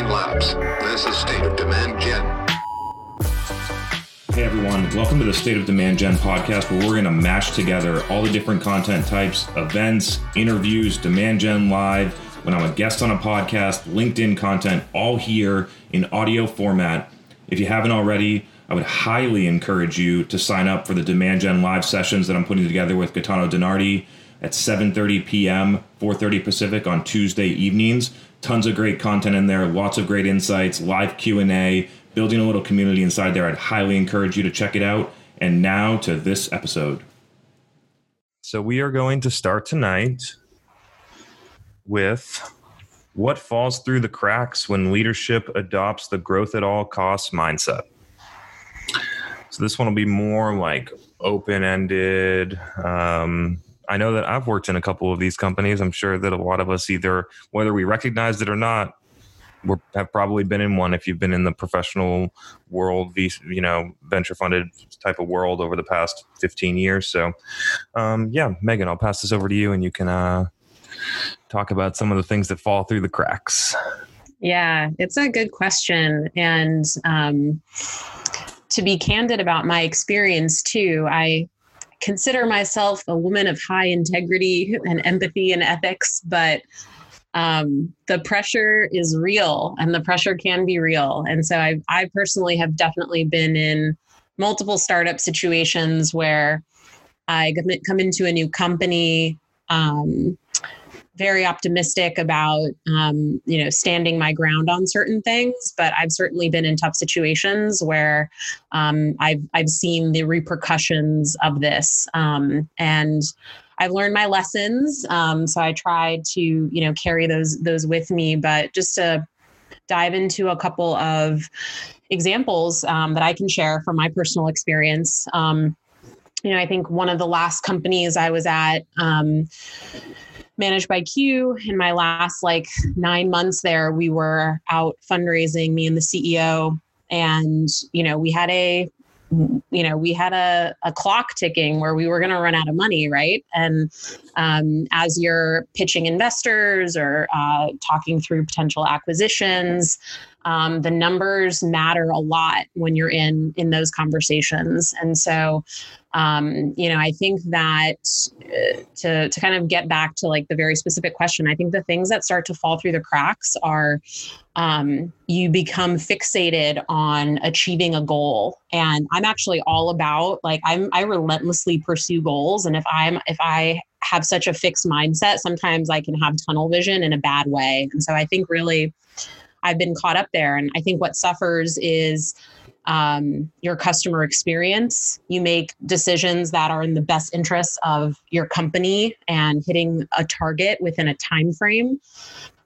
lapse. This is State of Demand Gen. Hey everyone, welcome to the State of Demand Gen podcast where we're going to mash together all the different content types, events, interviews, Demand Gen Live, when I'm a guest on a podcast, LinkedIn content, all here in audio format. If you haven't already, I would highly encourage you to sign up for the Demand Gen Live sessions that I'm putting together with Gaetano DiNardi at 7:30 p.m., 4:30 Pacific on Tuesday evenings. Tons of great content in there, lots of great insights, live Q&A, building a little community inside there. I'd highly encourage you to check it out. And now to this episode. So we are going to start tonight with what falls through the cracks when leadership adopts the growth at all costs mindset. So this one will be more like open ended. Um, I know that I've worked in a couple of these companies. I'm sure that a lot of us either, whether we recognize it or not, we have probably been in one if you've been in the professional world, you know, venture funded type of world over the past 15 years. So, um, yeah, Megan, I'll pass this over to you and you can uh, talk about some of the things that fall through the cracks. Yeah, it's a good question. And um, to be candid about my experience too, I consider myself a woman of high integrity and empathy and ethics, but um, the pressure is real and the pressure can be real. And so I, I personally have definitely been in multiple startup situations where I come into a new company, um, very optimistic about um, you know standing my ground on certain things but i've certainly been in tough situations where um, I've, I've seen the repercussions of this um, and I've learned my lessons, um, so I try to you know carry those those with me. But just to dive into a couple of examples um, that I can share from my personal experience. Um, you know, I think one of the last companies I was at um, managed by Q. In my last like nine months there, we were out fundraising, me and the CEO. And, you know, we had a you know we had a, a clock ticking where we were going to run out of money right and um, as you're pitching investors or uh, talking through potential acquisitions um, the numbers matter a lot when you're in in those conversations and so um, you know i think that uh, to to kind of get back to like the very specific question i think the things that start to fall through the cracks are um, you become fixated on achieving a goal. And i'm actually all about like i'm i relentlessly pursue goals. And if i'm if i have such a fixed mindset sometimes i can have tunnel vision in a bad way. And so i think really i've been caught up there. And i think what suffers is um, your customer experience. You make decisions that are in the best interests of your company and hitting a target within a time frame.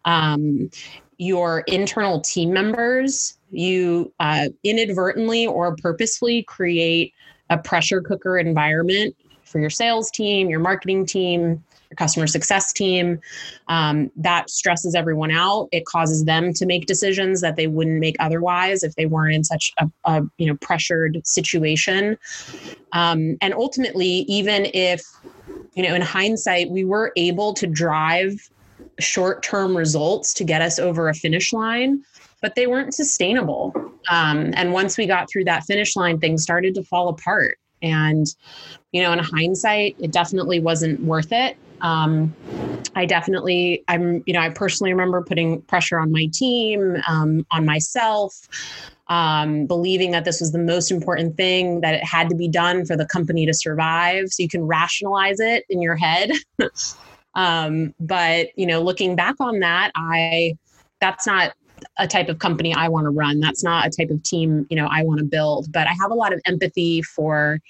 Um, your internal team members, you uh, inadvertently or purposefully create a pressure cooker environment for your sales team, your marketing team, customer success team. Um, that stresses everyone out. It causes them to make decisions that they wouldn't make otherwise if they weren't in such a, a you know pressured situation. Um, and ultimately, even if you know in hindsight we were able to drive short-term results to get us over a finish line but they weren't sustainable um, and once we got through that finish line things started to fall apart and you know in hindsight it definitely wasn't worth it um, I definitely, I'm, you know, I personally remember putting pressure on my team, um, on myself, um, believing that this was the most important thing, that it had to be done for the company to survive. So you can rationalize it in your head. um, but, you know, looking back on that, I, that's not a type of company I want to run. That's not a type of team, you know, I want to build. But I have a lot of empathy for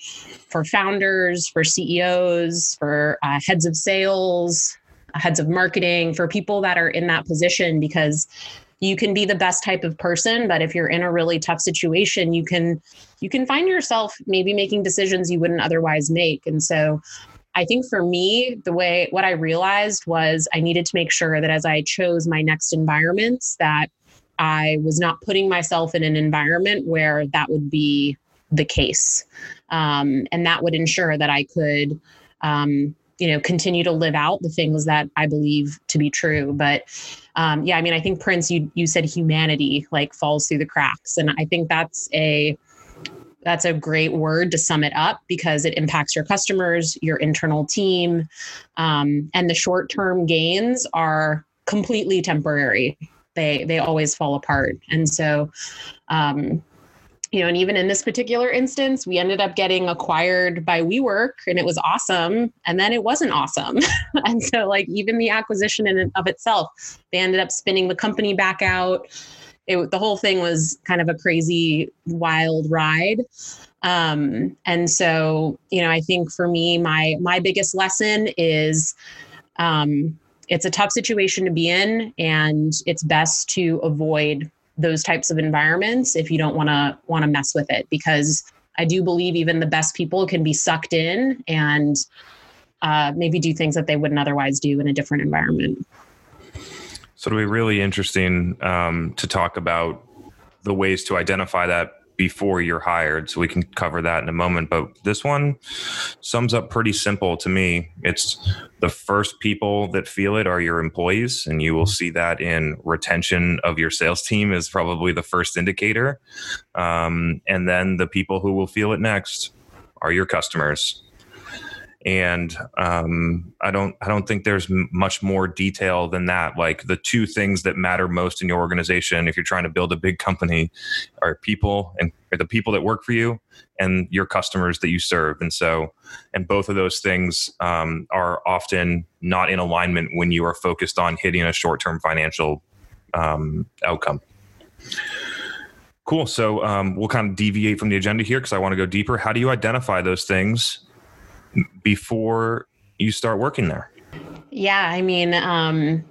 for founders, for CEOs, for uh, heads of sales, heads of marketing, for people that are in that position because you can be the best type of person but if you're in a really tough situation you can you can find yourself maybe making decisions you wouldn't otherwise make and so I think for me, the way what I realized was I needed to make sure that as I chose my next environments, that I was not putting myself in an environment where that would be the case. Um, and that would ensure that I could um, you know continue to live out the things that i believe to be true. But um, yeah i mean i think prince you you said humanity like falls through the cracks. And i think that's a that's a great word to sum it up because it impacts your customers your internal team um, and the short term gains are completely temporary they they always fall apart and so um, you know, and even in this particular instance, we ended up getting acquired by WeWork and it was awesome. And then it wasn't awesome. and so, like, even the acquisition in of itself, they ended up spinning the company back out. It, the whole thing was kind of a crazy, wild ride. Um, and so, you know, I think for me, my my biggest lesson is um, it's a tough situation to be in, and it's best to avoid those types of environments if you don't want to want to mess with it because I do believe even the best people can be sucked in and uh, maybe do things that they wouldn't otherwise do in a different environment. So it'll be really interesting um, to talk about the ways to identify that before you're hired. So we can cover that in a moment. But this one sums up pretty simple to me. It's the first people that feel it are your employees, and you will see that in retention of your sales team is probably the first indicator. Um, and then the people who will feel it next are your customers and um, I don't I don't think there's m- much more detail than that. Like the two things that matter most in your organization, if you're trying to build a big company, are people and are the people that work for you and your customers that you serve. And so, and both of those things um, are often not in alignment when you are focused on hitting a short term financial um, outcome. Cool. So um, we'll kind of deviate from the agenda here because I want to go deeper. How do you identify those things before you start working there? Yeah, I mean, um,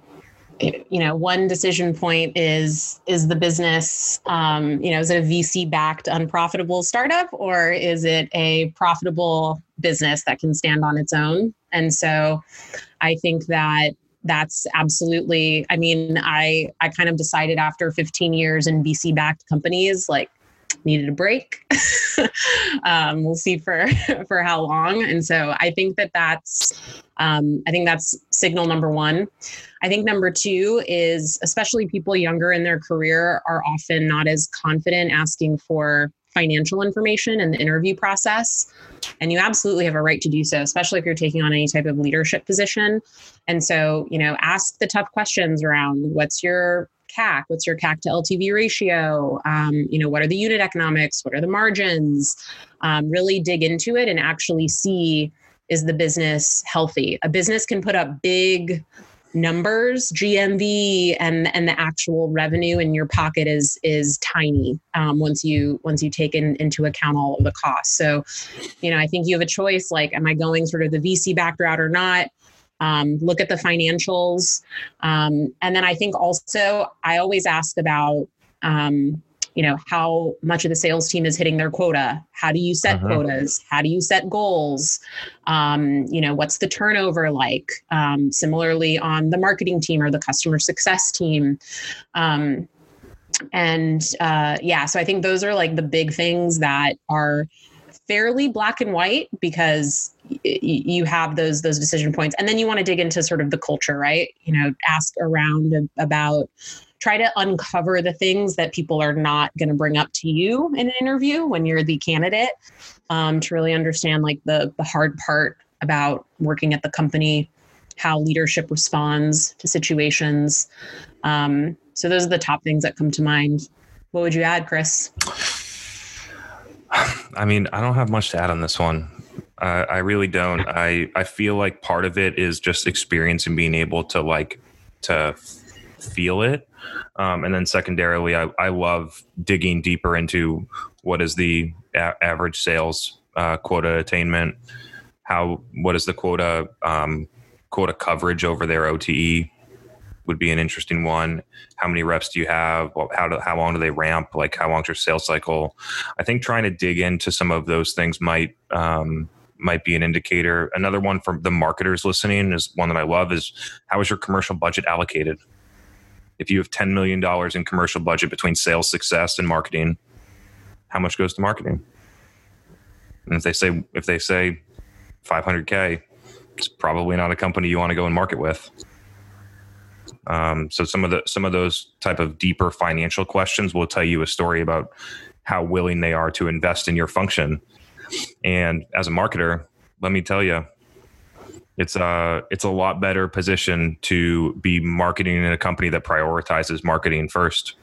you know, one decision point is is the business, um, you know, is it a VC backed unprofitable startup or is it a profitable business that can stand on its own? And so, I think that that's absolutely i mean i i kind of decided after 15 years in vc backed companies like needed a break. um, we'll see for for how long. And so I think that that's um, I think that's signal number one. I think number two is especially people younger in their career are often not as confident asking for financial information in the interview process. And you absolutely have a right to do so, especially if you're taking on any type of leadership position. And so, you know, ask the tough questions around what's your CAC? What's your CAC to LTV ratio? Um, you know, what are the unit economics? What are the margins? Um, really dig into it and actually see is the business healthy? A business can put up big numbers, GMV, and and the actual revenue in your pocket is is tiny um, once you once you take in, into account all of the costs. So, you know, I think you have a choice. Like, am I going sort of the VC backed route or not? Um, look at the financials. Um, and then I think also I always ask about, um, you know, how much of the sales team is hitting their quota. How do you set uh-huh. quotas? How do you set goals? Um, you know, what's the turnover like? Um, similarly, on the marketing team or the customer success team. Um, and uh, yeah, so I think those are like the big things that are fairly black and white because you have those those decision points. And then you want to dig into sort of the culture right? You know ask around about try to uncover the things that people are not going to bring up to you in an interview when you're the candidate um, to really understand like the the hard part about working at the company how leadership responds to situations. Um, so those are the top things that come to mind. What would you add chris I mean, I don't have much to add on this one. Uh, I really don't. I I feel like part of it is just experience and being able to like to feel it, um, and then secondarily, I I love digging deeper into what is the a- average sales uh, quota attainment, how what is the quota um, quota coverage over their OTE would be an interesting one. How many reps do you have? How do, how long do they ramp? Like how long's your sales cycle? I think trying to dig into some of those things might um, might be an indicator. Another one from the marketers listening is one that I love is how is your commercial budget allocated? If you have $10 million in commercial budget between sales success and marketing, how much goes to marketing? And if they say if they say 500k, it's probably not a company you want to go and market with. Um, so some of the some of those type of deeper financial questions will tell you a story about how willing they are to invest in your function. And as a marketer, let me tell you, it's a it's a lot better position to be marketing in a company that prioritizes marketing first.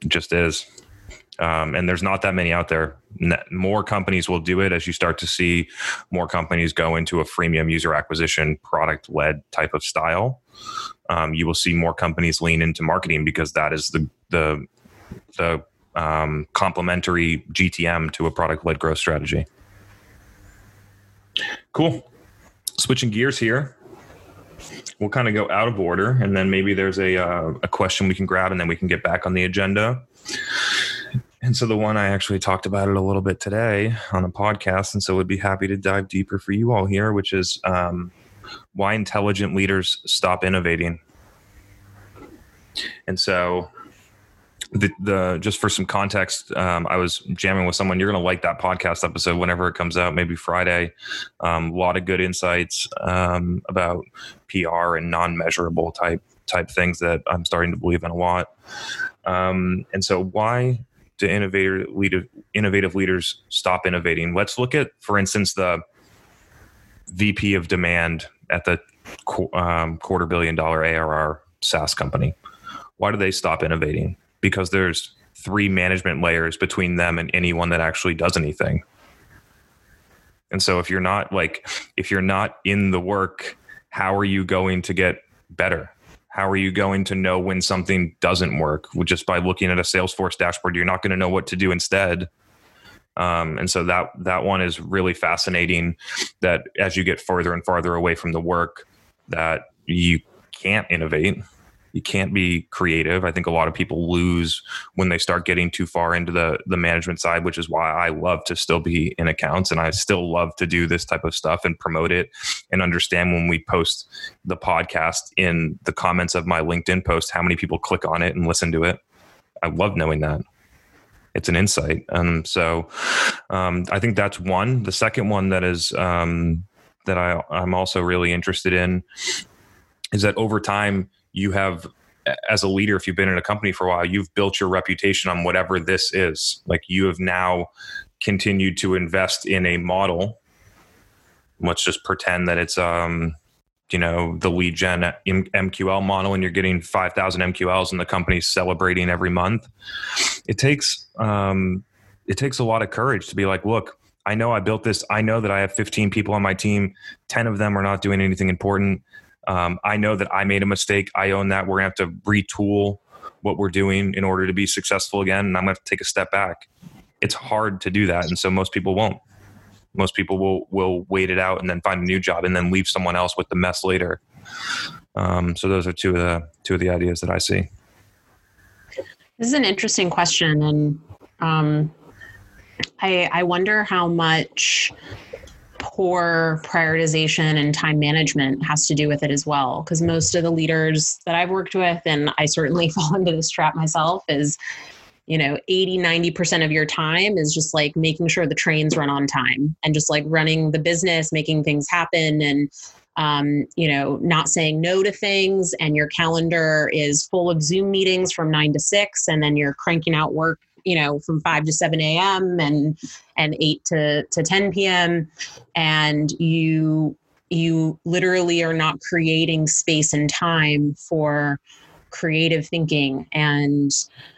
It just is. Um, and there's not that many out there. More companies will do it as you start to see more companies go into a freemium user acquisition product led type of style. Um, you will see more companies lean into marketing because that is the the the um, complementary GTM to a product led growth strategy. Cool. Switching gears here, we'll kind of go out of order, and then maybe there's a uh, a question we can grab, and then we can get back on the agenda. And so the one I actually talked about it a little bit today on a podcast, and so would be happy to dive deeper for you all here, which is um, why intelligent leaders stop innovating. And so the, the just for some context, um, I was jamming with someone. You're going to like that podcast episode whenever it comes out, maybe Friday. Um, a lot of good insights um, about PR and non-measurable type type things that I'm starting to believe in a lot. Um, and so, why do innovator lead, innovative leaders stop innovating? Let's look at, for instance, the VP of demand at the um, quarter billion dollar ARR SaaS company. Why do they stop innovating? Because there's three management layers between them and anyone that actually does anything. And so if you're not like if you're not in the work, how are you going to get better? How are you going to know when something doesn't work? Just by looking at a Salesforce dashboard, you're not going to know what to do instead. Um, and so that that one is really fascinating. That as you get further and farther away from the work, that you can't innovate you can't be creative. I think a lot of people lose when they start getting too far into the the management side, which is why I love to still be in accounts and I still love to do this type of stuff and promote it and understand when we post the podcast in the comments of my LinkedIn post how many people click on it and listen to it. I love knowing that. It's an insight. And so um, I think that's one. The second one that is um, that I, I'm also really interested in is that over time you have as a leader if you've been in a company for a while you've built your reputation on whatever this is like you have now continued to invest in a model let's just pretend that it's um you know the lead gen mql model and you're getting 5000 mqls and the company's celebrating every month it takes um it takes a lot of courage to be like look i know i built this i know that i have 15 people on my team 10 of them are not doing anything important um, I know that I made a mistake. I own that. We're going to have to retool what we're doing in order to be successful again. And I'm going to have to take a step back. It's hard to do that. And so most people won't. Most people will, will wait it out and then find a new job and then leave someone else with the mess later. Um, so those are two of the two of the ideas that I see. This is an interesting question, and um, I I wonder how much poor prioritization and time management has to do with it as well because most of the leaders that i've worked with and i certainly fall into this trap myself is you know 80 90% of your time is just like making sure the trains run on time and just like running the business making things happen and um, you know not saying no to things. And your calendar is full of zoom meetings from 9 to 6 and then you're cranking out work you know from 5 to 7 a.m and and 8 to, to 10 p.m and you you literally are not creating space and time for creative thinking and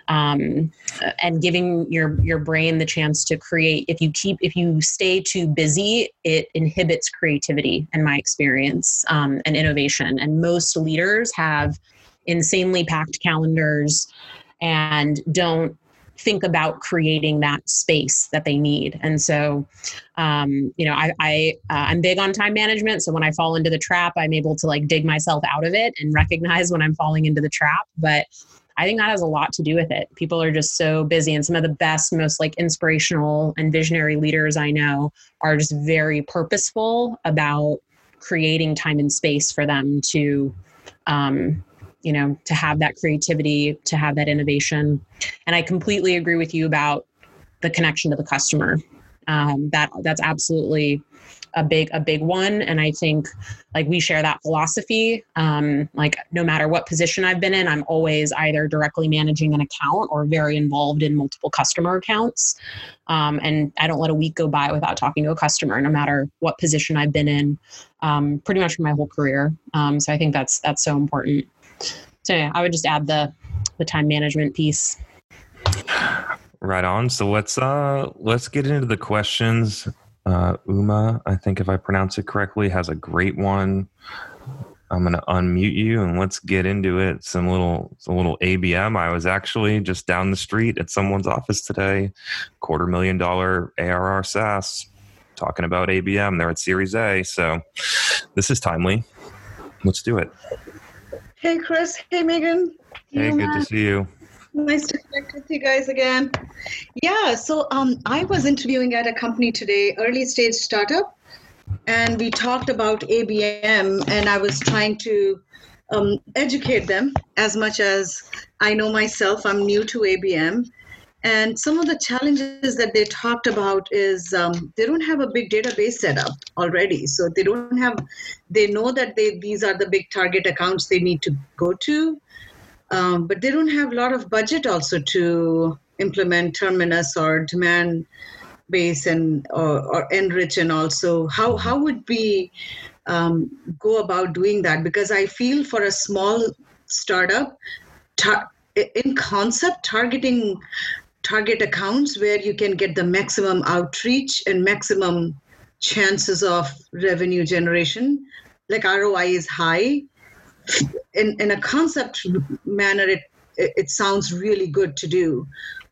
um, and giving your your brain the chance to create if you keep if you stay too busy it inhibits creativity in my experience um, and innovation. And most leaders have insanely packed calendars and don't think about creating that space that they need. And so, um, you know, I, I uh, I'm big on time management. So when I fall into the trap, I'm able to like dig myself out of it and recognize when I'm falling into the trap. But I think that has a lot to do with it. People are just so busy, and some of the best, most like inspirational and visionary leaders I know are just very purposeful about creating time and space for them to um, you know to have that creativity to have that innovation. And i completely agree with you about the connection to the customer. Um, that that's absolutely a big a big one. And i think like we share that philosophy. Um, like no matter what position i've been in i'm always either directly managing an account or very involved in multiple customer accounts. Um, and i don't let a week go by without talking to a customer no matter what position i've been in um, pretty much my whole career. Um, so i think that's that's so important so yeah, i would just add the the time management piece Right on. So let's uh let's get into the questions. Uh, Uma, I think if I pronounce it correctly, has a great one. I'm gonna unmute you and let's get into it. Some little some little ABM. I was actually just down the street at someone's office today, quarter million dollar ARR SaaS, talking about ABM. They're at Series A, so this is timely. Let's do it. Hey, Chris. Hey, Megan. Hey, good to see you. Nice to connect with you guys again. Yeah, so um, I was interviewing at a company today, early stage startup, and we talked about ABM, and I was trying to um, educate them as much as I know myself. I'm new to ABM. And some of the challenges that they talked about is um, they don't have a big database set up already. So they don't have, they know that they, these are the big target accounts they need to go to. Um, but they don't have a lot of budget also to implement terminus or demand base and or, or enrich and also. How how would we um, go about doing that? Because i feel for a small startup tar- in concept targeting target accounts where you can get the maximum outreach and maximum chances of revenue generation like roi is high in, in a concept manner, it, it sounds really good to do.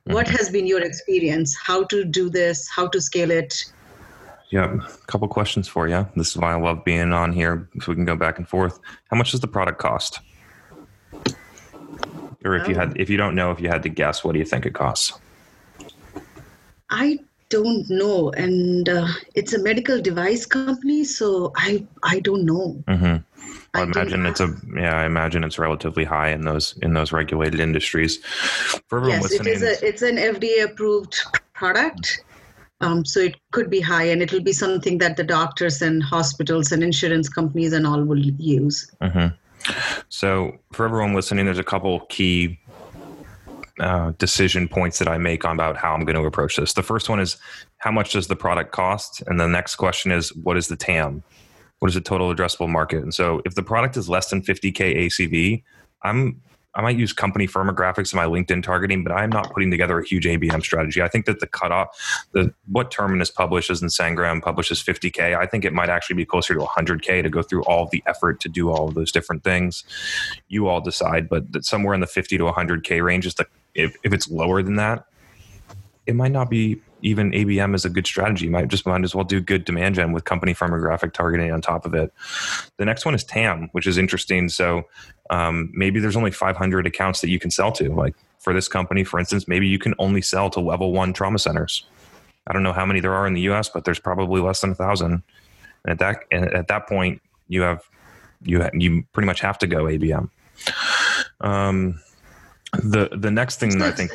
What mm-hmm. has been your experience? How to do this? How to scale it? Yeah, a couple questions for you. This is why I love being on here, so we can go back and forth. How much does the product cost? Or if you had, if you don't know, if you had to guess, what do you think it costs? I don't know, and uh, it's a medical device company, so I I don't know. Mm-hmm. I, I imagine it's a yeah. I imagine it's relatively high in those in those regulated industries. For everyone yes, listening, it is a, it's an FDA approved product. Um, so it could be high, and it'll be something that the doctors and hospitals and insurance companies and all will use. Mm-hmm. So for everyone listening, there's a couple key uh, decision points that I make about how I'm going to approach this. The first one is how much does the product cost, and the next question is what is the TAM? what is the total addressable market? And so if the product is less than 50k ACV, I'm I might use company firmographics in my LinkedIn targeting, but I'm not putting together a huge ABM strategy. I think that the cutoff, the what Terminus publishes and Sangram publishes 50k, I think it might actually be closer to 100k to go through all the effort to do all of those different things. You all decide, but that somewhere in the 50 to 100k range is the if, if it's lower than that, it might not be even ABM is a good strategy. You might just might as well do good demand gen with company firmographic targeting on top of it. The next one is TAM, which is interesting. So um, maybe there's only 500 accounts that you can sell to. Like for this company, for instance, maybe you can only sell to level one trauma centers. I don't know how many there are in the U.S., but there's probably less than a thousand. And at that and at that point, you have you you pretty much have to go ABM. Um, the the next thing I think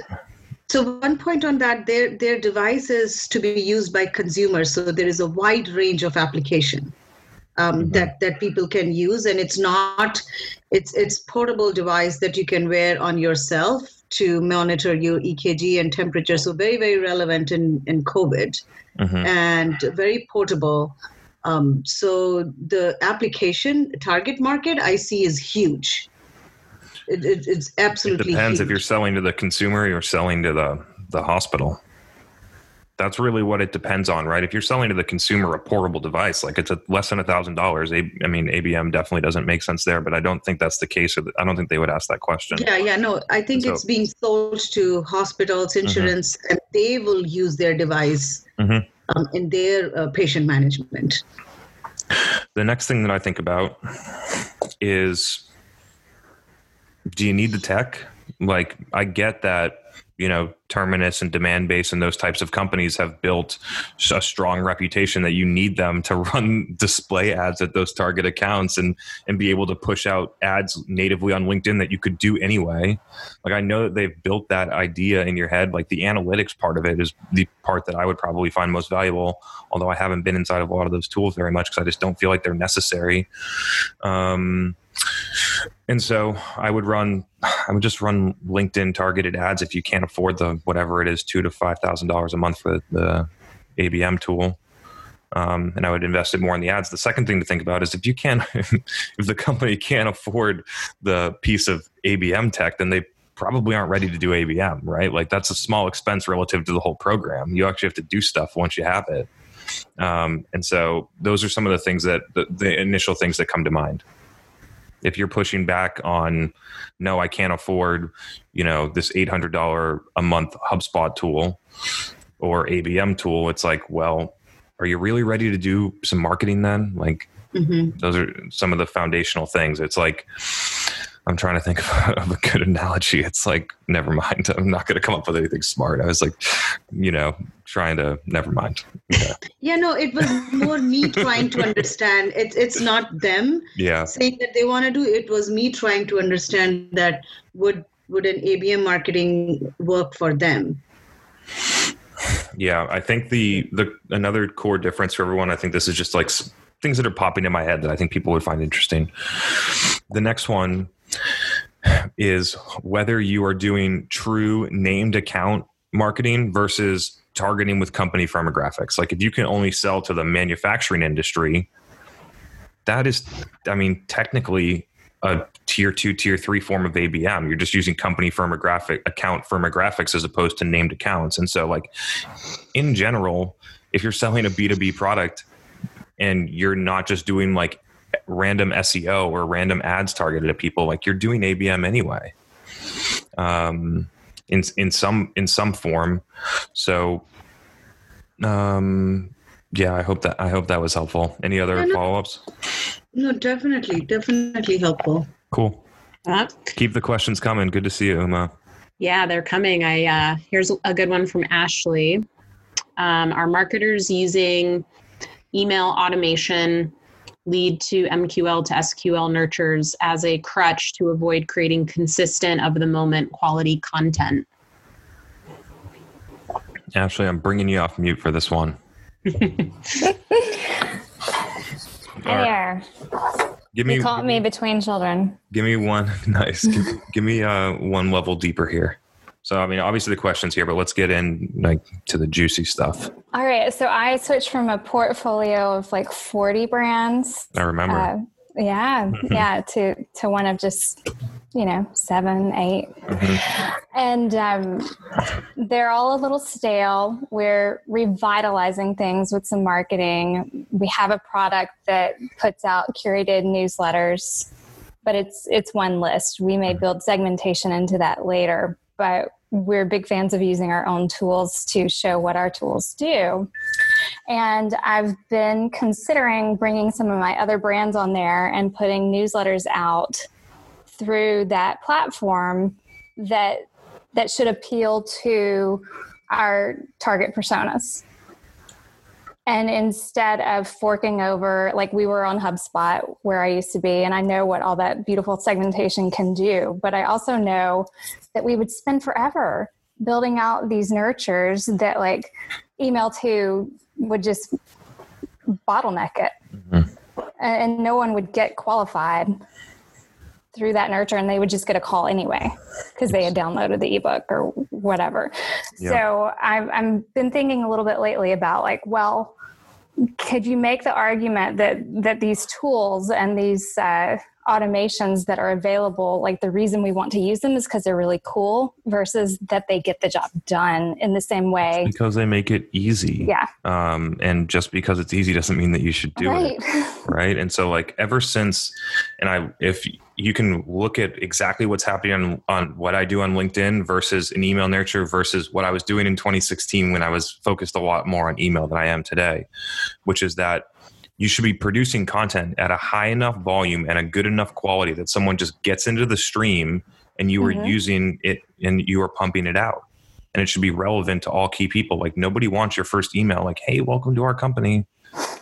so one point on that, their their device is to be used by consumers. So there is a wide range of application um, mm-hmm. that that people can use, and it's not it's it's portable device that you can wear on yourself to monitor your EKG and temperature. So very very relevant in in COVID, mm-hmm. and very portable. Um, so the application target market I see is huge. It, it, it's absolutely. It depends huge. if you're selling to the consumer, you're selling to the the hospital. That's really what it depends on, right? If you're selling to the consumer a portable device, like it's a less than a thousand dollars, I mean, ABM definitely doesn't make sense there. But I don't think that's the case. Or I don't think they would ask that question. Yeah, yeah, no. I think so, it's being sold to hospitals, mm-hmm. insurance, mm-hmm. and they will use their device mm-hmm. um, in their uh, patient management. The next thing that I think about is do you need the tech? Like, I get that you know terminus and Demandbase and those types of companies have built a strong reputation that you need them to run display ads at those target accounts and and be able to push out ads natively on linkedin that you could do anyway. Like i know that they've built that idea in your head. Like the analytics part of it is the part that i would probably find most valuable although i haven't been inside of a lot of those tools very much because i just don't feel like they're necessary. Um and so I would run, I would just run LinkedIn targeted ads if you can't afford the whatever it is, two to five thousand dollars a month for the ABM tool. Um, and I would invest it more in the ads. The second thing to think about is if you can't, if the company can't afford the piece of ABM tech, then they probably aren't ready to do ABM, right? Like that's a small expense relative to the whole program. You actually have to do stuff once you have it. Um, and so those are some of the things that the, the initial things that come to mind if you're pushing back on no i can't afford you know this $800 a month hubspot tool or abm tool it's like well are you really ready to do some marketing then like mm-hmm. those are some of the foundational things it's like I'm trying to think of a good analogy. It's like, never mind. I'm not going to come up with anything smart. I was like, you know, trying to, never mind. Yeah. yeah, no, it was more me trying to understand. It's it's not them yeah. saying that they want to do. It was me trying to understand that would would an ABM marketing work for them. Yeah, I think the the another core difference for everyone. I think this is just like things that are popping in my head that I think people would find interesting. The next one is whether you are doing true named account marketing versus targeting with company firmographics. Like if you can only sell to the manufacturing industry, that is, I mean, technically a tier two, tier three form of ABM. You're just using company firmographic account firmographics as opposed to named accounts. And so, like in general, if you're selling a B2B product and you're not just doing like random SEO or random ads targeted at people, like you're doing ABM anyway. Um, in in some in some form. So, um, yeah, I hope that I hope that was helpful. Any other no, follow ups? No, definitely, definitely helpful. Cool. Uh, Keep the questions coming. Good to see you, Uma. Yeah, they're coming. I uh, here's a good one from Ashley. Um, are marketers using email automation lead to MQL to SQL nurtures as a crutch to avoid creating consistent of the moment quality content. Ashley, I'm bringing you off mute for this one. Hi there. Give me. You caught me between children. Give me one. Nice. give, give me uh, one level deeper here. So, I mean, obviously the questions here, but let's get in like to the juicy stuff. All right. So I switched from a portfolio of like 40 brands. I remember. Uh, yeah. yeah. To, to one of just, you know, seven, 8 mm-hmm. And um, they're all a little stale. We're revitalizing things with some marketing. We have a product that puts out curated newsletters but it's it's one list. We may mm-hmm. build segmentation into that later but we're big fans of using our own tools to show what our tools do. And I've been considering bringing some of my other brands on there and putting newsletters out through that platform that that should appeal to our target personas. And instead of forking over, like we were on HubSpot where I used to be, and I know what all that beautiful segmentation can do, but I also know that we would spend forever building out these nurtures that like email to would just bottleneck it. Mm-hmm. And no one would get qualified through that nurture and they would just get a call anyway because they had downloaded the ebook or whatever. Yeah. So I've, I've been thinking a little bit lately about like, well, could you make the argument that that these tools and these uh, automations that are available like the reason we want to use them is because they're really cool versus that they get the job done in the same way because they make it easy yeah um, and just because it's easy doesn't mean that you should do right. it right and so like ever since and i if you can look at exactly what's happening on, on what I do on LinkedIn versus an email nurture versus what I was doing in 2016 when I was focused a lot more on email than I am today, which is that you should be producing content at a high enough volume and a good enough quality that someone just gets into the stream and you mm-hmm. are using it and you are pumping it out and it should be relevant to all key people. Like nobody wants your first email like, "Hey, welcome to our company."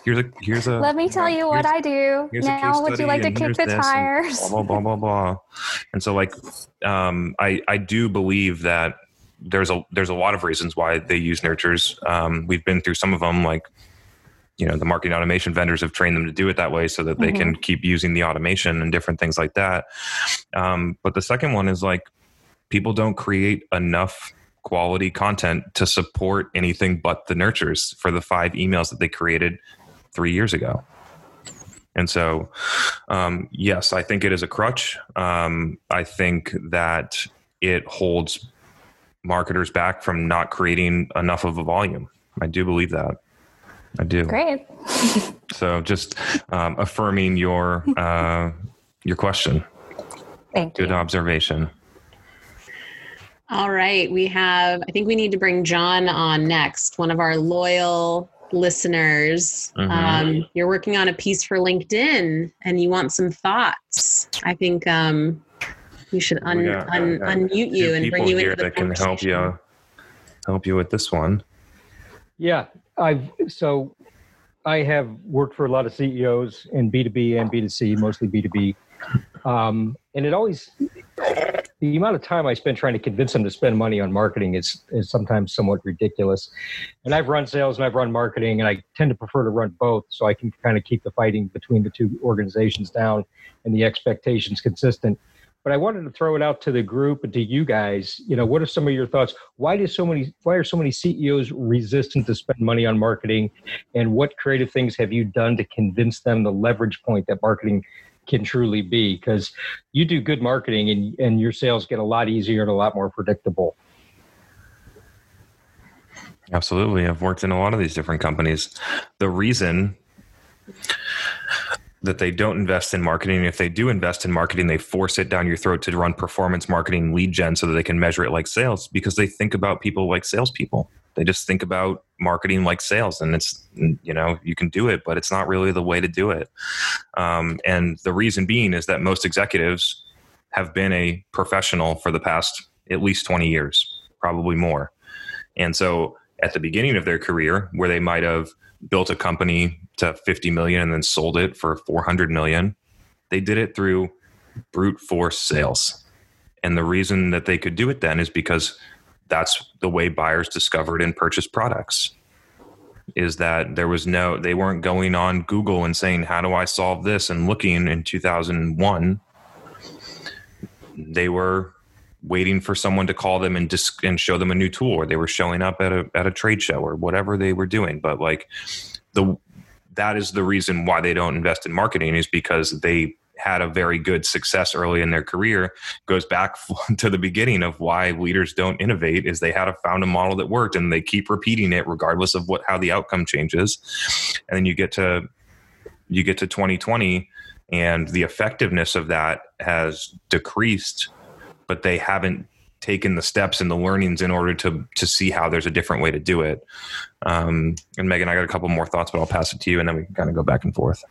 Here's a here's a. Let me tell you what I do. Now, would you like to kick the tires? Blah, blah blah blah blah. And so, like, um, I I do believe that there's a there's a lot of reasons why they use nurtures. Um, we've been through some of them, like you know the marketing automation vendors have trained them to do it that way so that they mm-hmm. can keep using the automation and different things like that. Um, but the second one is like people don't create enough quality content to support anything but the nurtures for the five emails that they created three years ago. And so, um, yes, I think it is a crutch. Um, I think that it holds marketers back from not creating enough of a volume. I do believe that. I do. Great. so, just um, affirming your uh, your question. Thank you. Good observation. All right. We have, I think we need to bring John on next, one of our loyal listeners. Mm-hmm. Um, you're working on a piece for LinkedIn and you want some thoughts. I think um, we should un- un- unmute you and bring you into the that can help you help you with this one. Yeah, I've so I have worked for a lot of CEOs in B2B and B2C, mostly B2B. Um, and it always the amount of time I spend trying to convince them to spend money on marketing is is sometimes somewhat ridiculous. And I've run sales and I've run marketing, and I tend to prefer to run both, so I can kind of keep the fighting between the two organizations down and the expectations consistent. But I wanted to throw it out to the group and to you guys. You know, what are some of your thoughts? Why do so many? Why are so many CEOs resistant to spend money on marketing? And what creative things have you done to convince them the leverage point that marketing can truly be because you do good marketing and, and your sales get a lot easier and a lot more predictable. Absolutely. I've worked in a lot of these different companies. The reason that they don't invest in marketing, if they do invest in marketing, they force it down your throat to run performance marketing lead gen so that they can measure it like sales because they think about people like salespeople they just think about marketing like sales and it's you know you can do it but it's not really the way to do it. Um, and the reason being is that most executives have been a professional for the past at least 20 years probably more. And so at the beginning of their career where they might have built a company to 50 million and then sold it for 400 million they did it through brute force sales. And the reason that they could do it then is because that's the way buyers discovered and purchased products is that there was no they weren't going on google and saying how do i solve this? and looking in 2001 they were waiting for someone to call them and and show them a new tool or they were showing up at a at a trade show or whatever they were doing. But like the that is the reason why they don't invest in marketing is because they had a very good success early in their career goes back to the beginning of why leaders don't innovate is they had a found a model that worked and they keep repeating it regardless of what how the outcome changes and then you get to you get to 2020 and the effectiveness of that has decreased but they haven't taken the steps and the learnings in order to to see how there's a different way to do it. Um, and Megan, I got a couple more thoughts, but I'll pass it to you, and then we can kind of go back and forth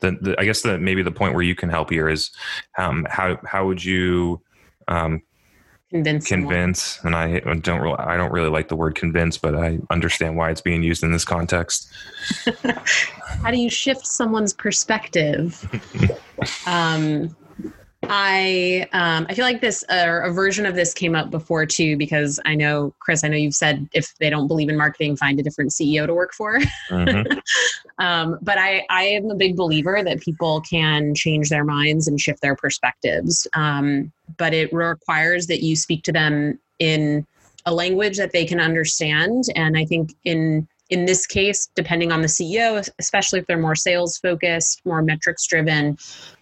the, the, I guess the maybe the point where you can help here is um, how how would you um, convince convince and I don't really I don't really like the word convince, but I understand why it's being used in this context. how do you shift someone's perspective? um, I um, I feel like this uh, a version of this came up before too because I know Chris I know you've said if they don't believe in marketing find a different CEO to work for. Mm-hmm. um, but I I am a big believer that people can change their minds and shift their perspectives. Um, but it requires that you speak to them in a language that they can understand and I think in in this case, depending on the CEO, especially if they're more sales focused, more metrics driven,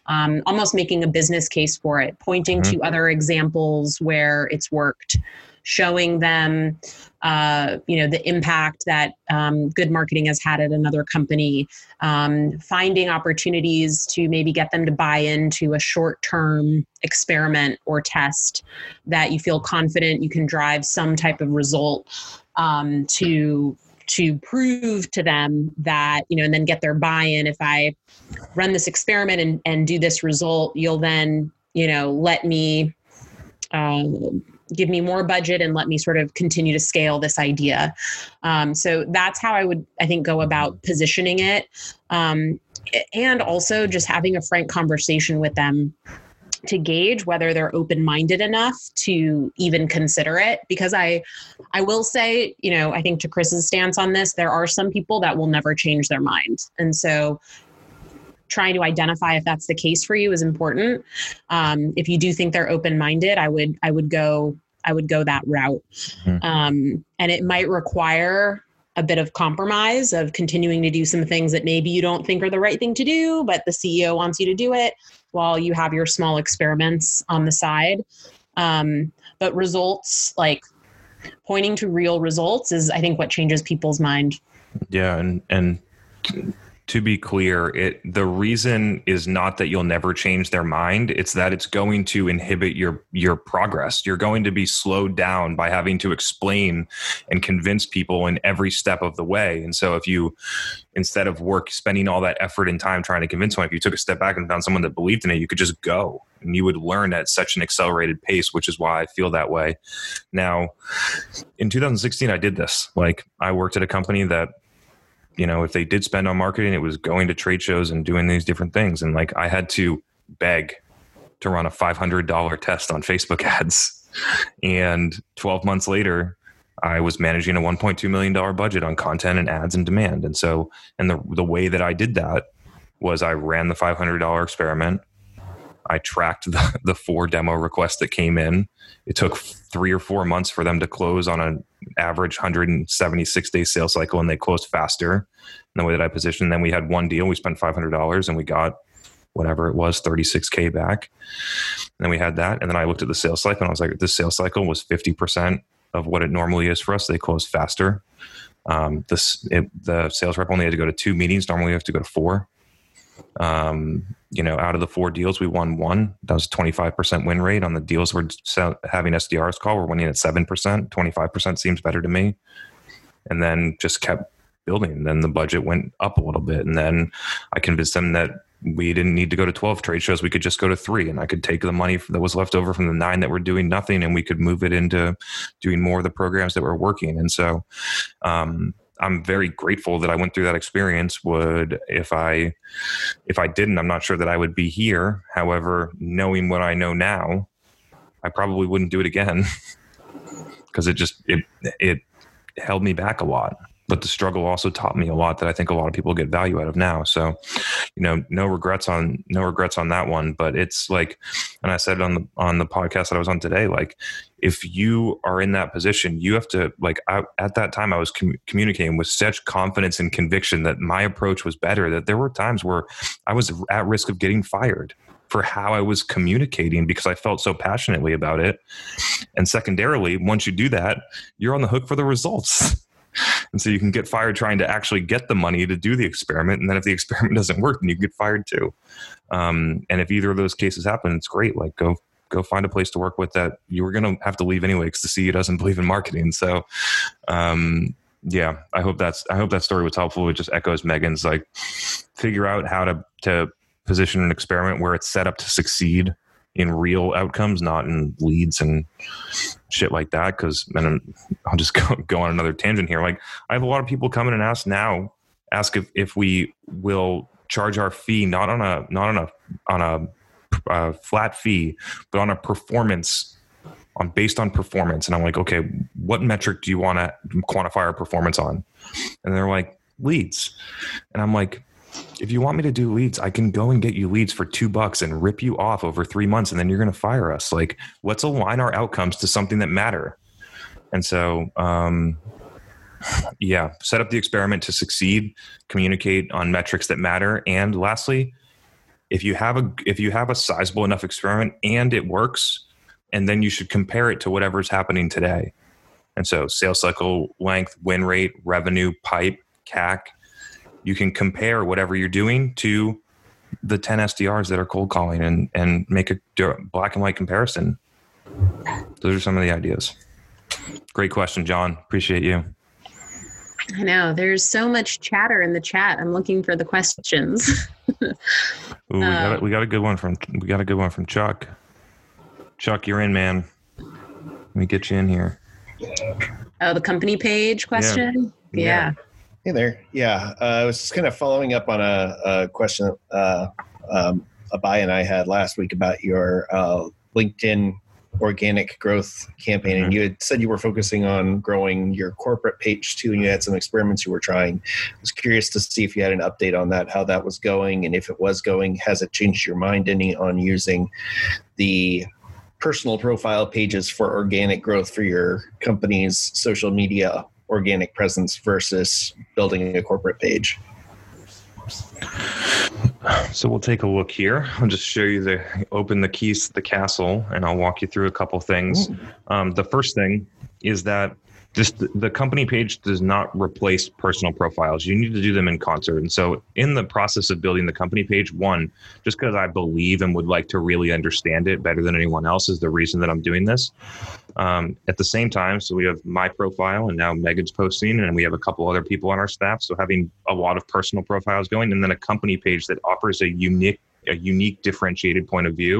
um, almost making a business case for it, pointing mm-hmm. to other examples where it's worked, showing them, uh, you know, the impact that um, good marketing has had at another company, um, finding opportunities to maybe get them to buy into a short term experiment or test that you feel confident you can drive some type of result um, to to prove to them that you know and then get their buy-in if i run this experiment and, and do this result you'll then you know let me uh, give me more budget and let me sort of continue to scale this idea. Um, so that's how I would, I think, go about positioning it. Um, and also just having a frank conversation with them to gauge whether they're open-minded enough to even consider it. Because i i will say you know i think to chris's stance on this there are some people that will never change their mind. And so trying to identify if that's the case for you is important. Um, if you do think they're open-minded i would i would go i would go that route. Mhm. um, and it might require a bit of compromise of continuing to do some things that maybe you don't think are the right thing to do but the ceo wants you to do it while you have your small experiments on the side. Um, but results like pointing to real results is i think what changes people's mind. Yeah, and and to be clear, it the reason is not that you'll never change their mind, it's that it's going to inhibit your your progress. You're going to be slowed down by having to explain and convince people in every step of the way. And so if you instead of work spending all that effort and time trying to convince someone, if you took a step back and found someone that believed in it, you could just go and you would learn at such an accelerated pace, which is why I feel that way. Now, in 2016, I did this. Like I worked at a company that you know, if they did spend on marketing, it was going to trade shows and doing these different things. And like I had to beg to run a $500 test on Facebook ads. And 12 months later, I was managing a $1.2 million budget on content and ads and demand. And so, and the, the way that I did that was I ran the $500 experiment. I tracked the, the four demo requests that came in. It took three or four months for them to close on an average 176 day sales cycle, and they closed faster in the way that I positioned. Then we had one deal. We spent $500 and we got whatever it was, 36K back. And then we had that. And then I looked at the sales cycle and I was like, this sales cycle was 50% of what it normally is for us. They closed faster. Um, this it, the sales rep only had to go to two meetings. Normally, you have to go to four. Um, you know, out of the four deals, we won one. That was twenty five percent win rate on the deals we're having SDRs call. We're winning at seven percent. Twenty five percent seems better to me. And then just kept building. And then the budget went up a little bit, and then I convinced them that we didn't need to go to 12 trade shows. We could just go to three, and I could take the money that was left over from the nine that were doing nothing, and we could move it into doing more of the programs that were working. And so, um, I'm very grateful that I went through that experience. Would if I if I didn't, I'm not sure that I would be here. However, knowing what I know now, I probably wouldn't do it again because it just it it held me back a lot. But the struggle also taught me a lot that I think a lot of people get value out of now. So, you know, no regrets on no regrets on that one. But it's like, and I said on the on the podcast that I was on today, like if you are in that position, you have to like I, at that time I was com- communicating with such confidence and conviction that my approach was better. That there were times where I was at risk of getting fired for how I was communicating because I felt so passionately about it. And secondarily, once you do that, you're on the hook for the results. And so you can get fired trying to actually get the money to do the experiment. And then if the experiment doesn't work, then you get fired too. Um, and if either of those cases happen, it's great. Like go go find a place to work with that you were going to have to leave anyway because the CEO doesn't believe in marketing. So, um, yeah, I hope that's I hope that story was helpful. It just echoes Megan's like figure out how to to position an experiment where it's set up to succeed in real outcomes, not in leads and shit like that. Because I'll just go, go on another tangent here. Like I have a lot of people come in and ask now, ask if if we will charge our fee not on a not on a on a uh, flat fee, but on a performance on based on performance. And I'm like, okay, what metric do you want to quantify our performance on? And they're like, leads. And I'm like, if you want me to do leads, I can go and get you leads for two bucks and rip you off over three months, and then you're going to fire us. Like, let's align our outcomes to something that matter. And so, um, yeah, set up the experiment to succeed, communicate on metrics that matter, and lastly, if you have a if you have a sizable enough experiment and it works, and then you should compare it to whatever's happening today. And so, sales cycle length, win rate, revenue, pipe, CAC. You can compare whatever you're doing to the 10 SDRs that are cold calling and and make a black and white comparison. Those are some of the ideas. Great question, John. Appreciate you. I know there's so much chatter in the chat. I'm looking for the questions. Ooh, we, got a, we got a good one from we got a good one from Chuck. Chuck, you're in, man. Let me get you in here. Oh, the company page question? Yeah. Yeah. Hey there. Yeah, uh, I was just kind of following up on a, a question uh, um, Abai and I had last week about your uh, LinkedIn organic growth campaign, and mm-hmm. you had said you were focusing on growing your corporate page too, and you had some experiments you were trying. I was curious to see if you had an update on that, how that was going, and if it was going, has it changed your mind any on using the personal profile pages for organic growth for your company's social media organic presence versus building a corporate page? So we'll take a look here. I'll just show you the open the keys to the castle, and I'll walk you through a couple things. Um, the first thing is that this the company page does not replace personal profiles. You need to do them in concert. And so, in the process of building the company page, one, just because I believe and would like to really understand it better than anyone else, is the reason that I'm doing this. Um, at the same time, so we have my profile, and now Megan's posting, and we have a couple other people on our staff. So having a lot of personal profiles going, and then a company page that offers a unique a unique differentiated point of view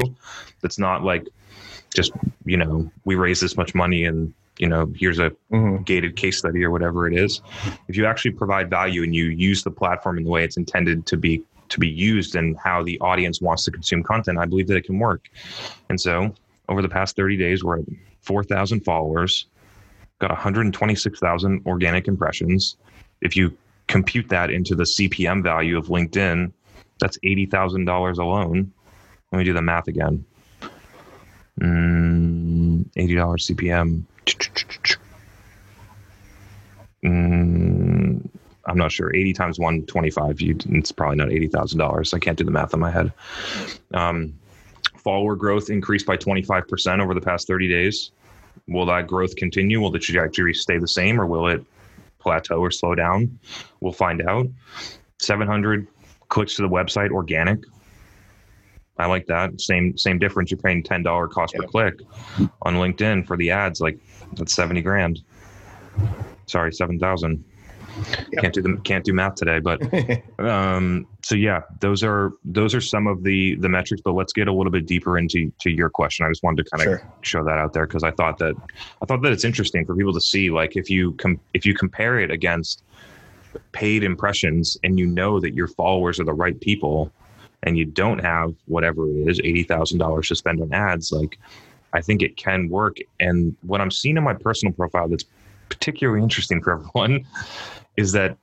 that's not like just you know we raise this much money and you know here's a Mm-hmm. gated case study or whatever it is. If you actually provide value and you use the platform in the way it's intended to be to be used and how the audience wants to consume content i believe that it can work. And so over the past 30 days we're at 4000 followers got 126000 organic impressions. If you compute that into the cpm value of linkedin that's $80000 alone. Let me do the math again. Mm, $80 cpm Mm, I'm not sure. 80 times 125, you, it's probably not $80,000. I can't do the math in my head. Um, follower growth increased by 25% over the past 30 days. Will that growth continue? Will the trajectory stay the same or will it plateau or slow down? We'll find out. 700 clicks to the website organic. I like that. Same same difference. You're paying ten dollar cost per click on LinkedIn for the ads. Like that's seventy grand. Sorry, seven thousand. Yeah. Can't do the can't do math today, but um, so yeah, those are those are some of the the metrics. But let's get a little bit deeper into to your question. I just wanted to kind of Sure. show that out there because I thought that I thought that it's interesting for people to see. Like if you com- if you compare it against paid impressions and you know that your followers are the right people and you don't have whatever it is eighty thousand dollars to spend on ads, like I think it can work. And what I'm seeing in my personal profile that's particularly interesting for everyone is that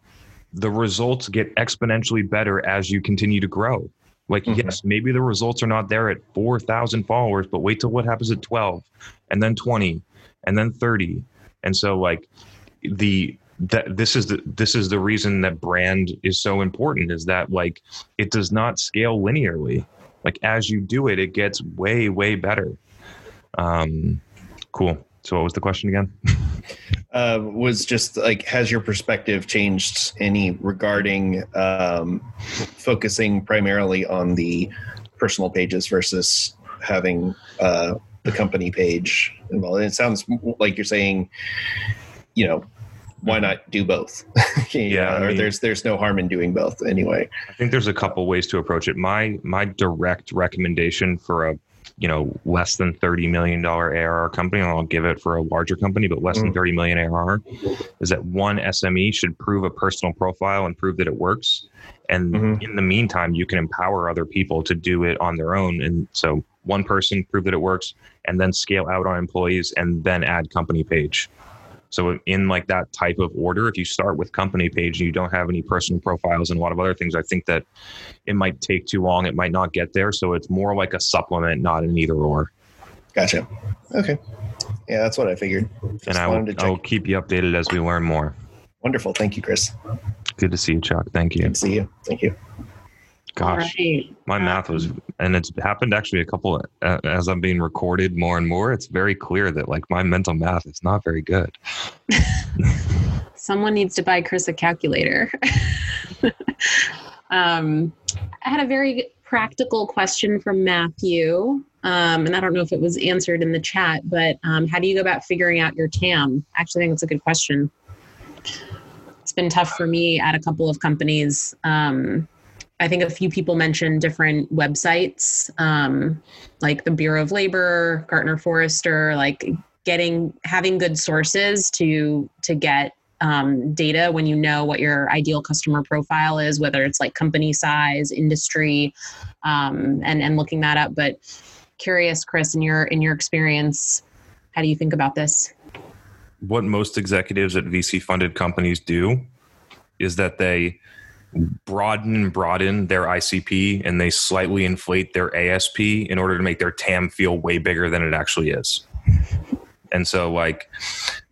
the results get exponentially better as you continue to grow. Like, Mhm. yes, maybe the results are not there at 4,000 followers, but wait till what happens at 12 and then 20 and then 30. And so, like, the, that this is the this is the reason that brand is so important is that like it does not scale linearly like as you do it it gets way way better um cool. So what was the question again? Uh, was just like has your perspective changed any regarding um, focusing primarily on the personal pages versus having uh, the company page involved? It sounds like you're saying you know why not do both? Yeah, know, or mean- there's there's no harm in doing both anyway. I think there's a couple ways to approach it. My my direct recommendation for a you know less than thirty million dollar ARR company, and I'll give it for a larger company, but less than Mm. thirty million ARR, is that one SME should prove a personal profile and prove that it works. And Mhm. in the meantime, you can empower other people to do it on their own. And so one person prove that it works, and then scale out on employees, and then add company page. So in like that type of order, if you start with company page and you don't have any personal profiles and a lot of other things, I think that it might take too long. It might not get there. So it's more like a supplement, not an either or. gotcha okay yeah that's what i figured Just And I will, to I will keep you updated as we learn more. wonderful thank you chris Good to see you, Chuck. Thank you. good to see you thank you Gosh, right. my math was, and it's happened actually a couple uh, as I'm being recorded more and more. It's very clear that like my mental math is not very good. Someone needs to buy Chris a calculator. um, I had a very practical question from Matthew, um, and I don't know if it was answered in the chat, but um, how do you go about figuring out your TAM? I actually think it's a good question. It's been tough for me at a couple of companies. Um, I think a few people mentioned different websites, um, like the Bureau of Labor, Gartner Forrester, like getting having good sources to to get um, data when you know what your ideal customer profile is, whether it's like company size, industry, um, and and looking that up. But curious, Chris, in your in your experience, how do you think about this? What most executives at VC funded companies do is that they broaden and broaden their ICP and they slightly inflate their ASP in order to make their TAM feel way bigger than it actually is. And so like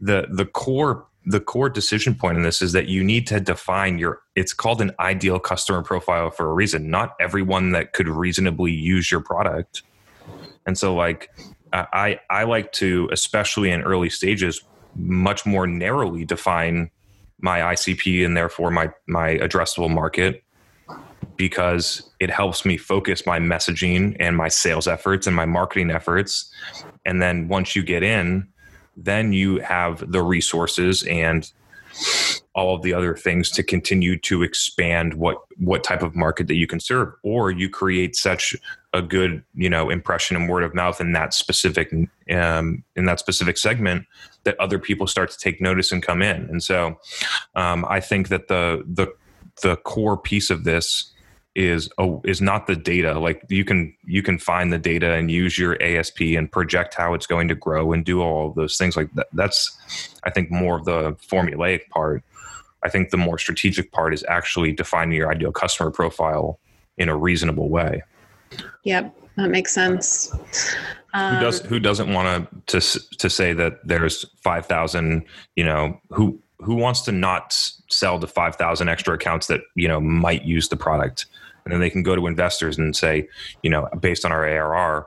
the the core the core decision point in this is that you need to define your it's called an ideal customer profile for a reason not everyone that could reasonably use your product and so like i i like to especially in early stages much more narrowly define my icp and therefore my my addressable market because it helps me focus my messaging and my sales efforts and my marketing efforts. And then once you get in then you have the resources and all of the other things to continue to expand what what type of market that you can serve or you create such a good you know impression and word of mouth in that specific um, in that specific segment that other people start to take notice and come in. And so um, i think that the the the core piece of this is oh, is not the data. Like you can you can find the data and use your asp and project how it's going to grow and do all of those things. Like that that's i think more of the formulaic part. I think the more strategic part is actually defining your ideal customer profile in a reasonable way. Yep that makes sense. Um, who does who doesn't want to to to say that there's 5000 you know who who wants to not sell the 5000 extra accounts that you know might use the product and then they can go to investors and say, you know, based on our ARR,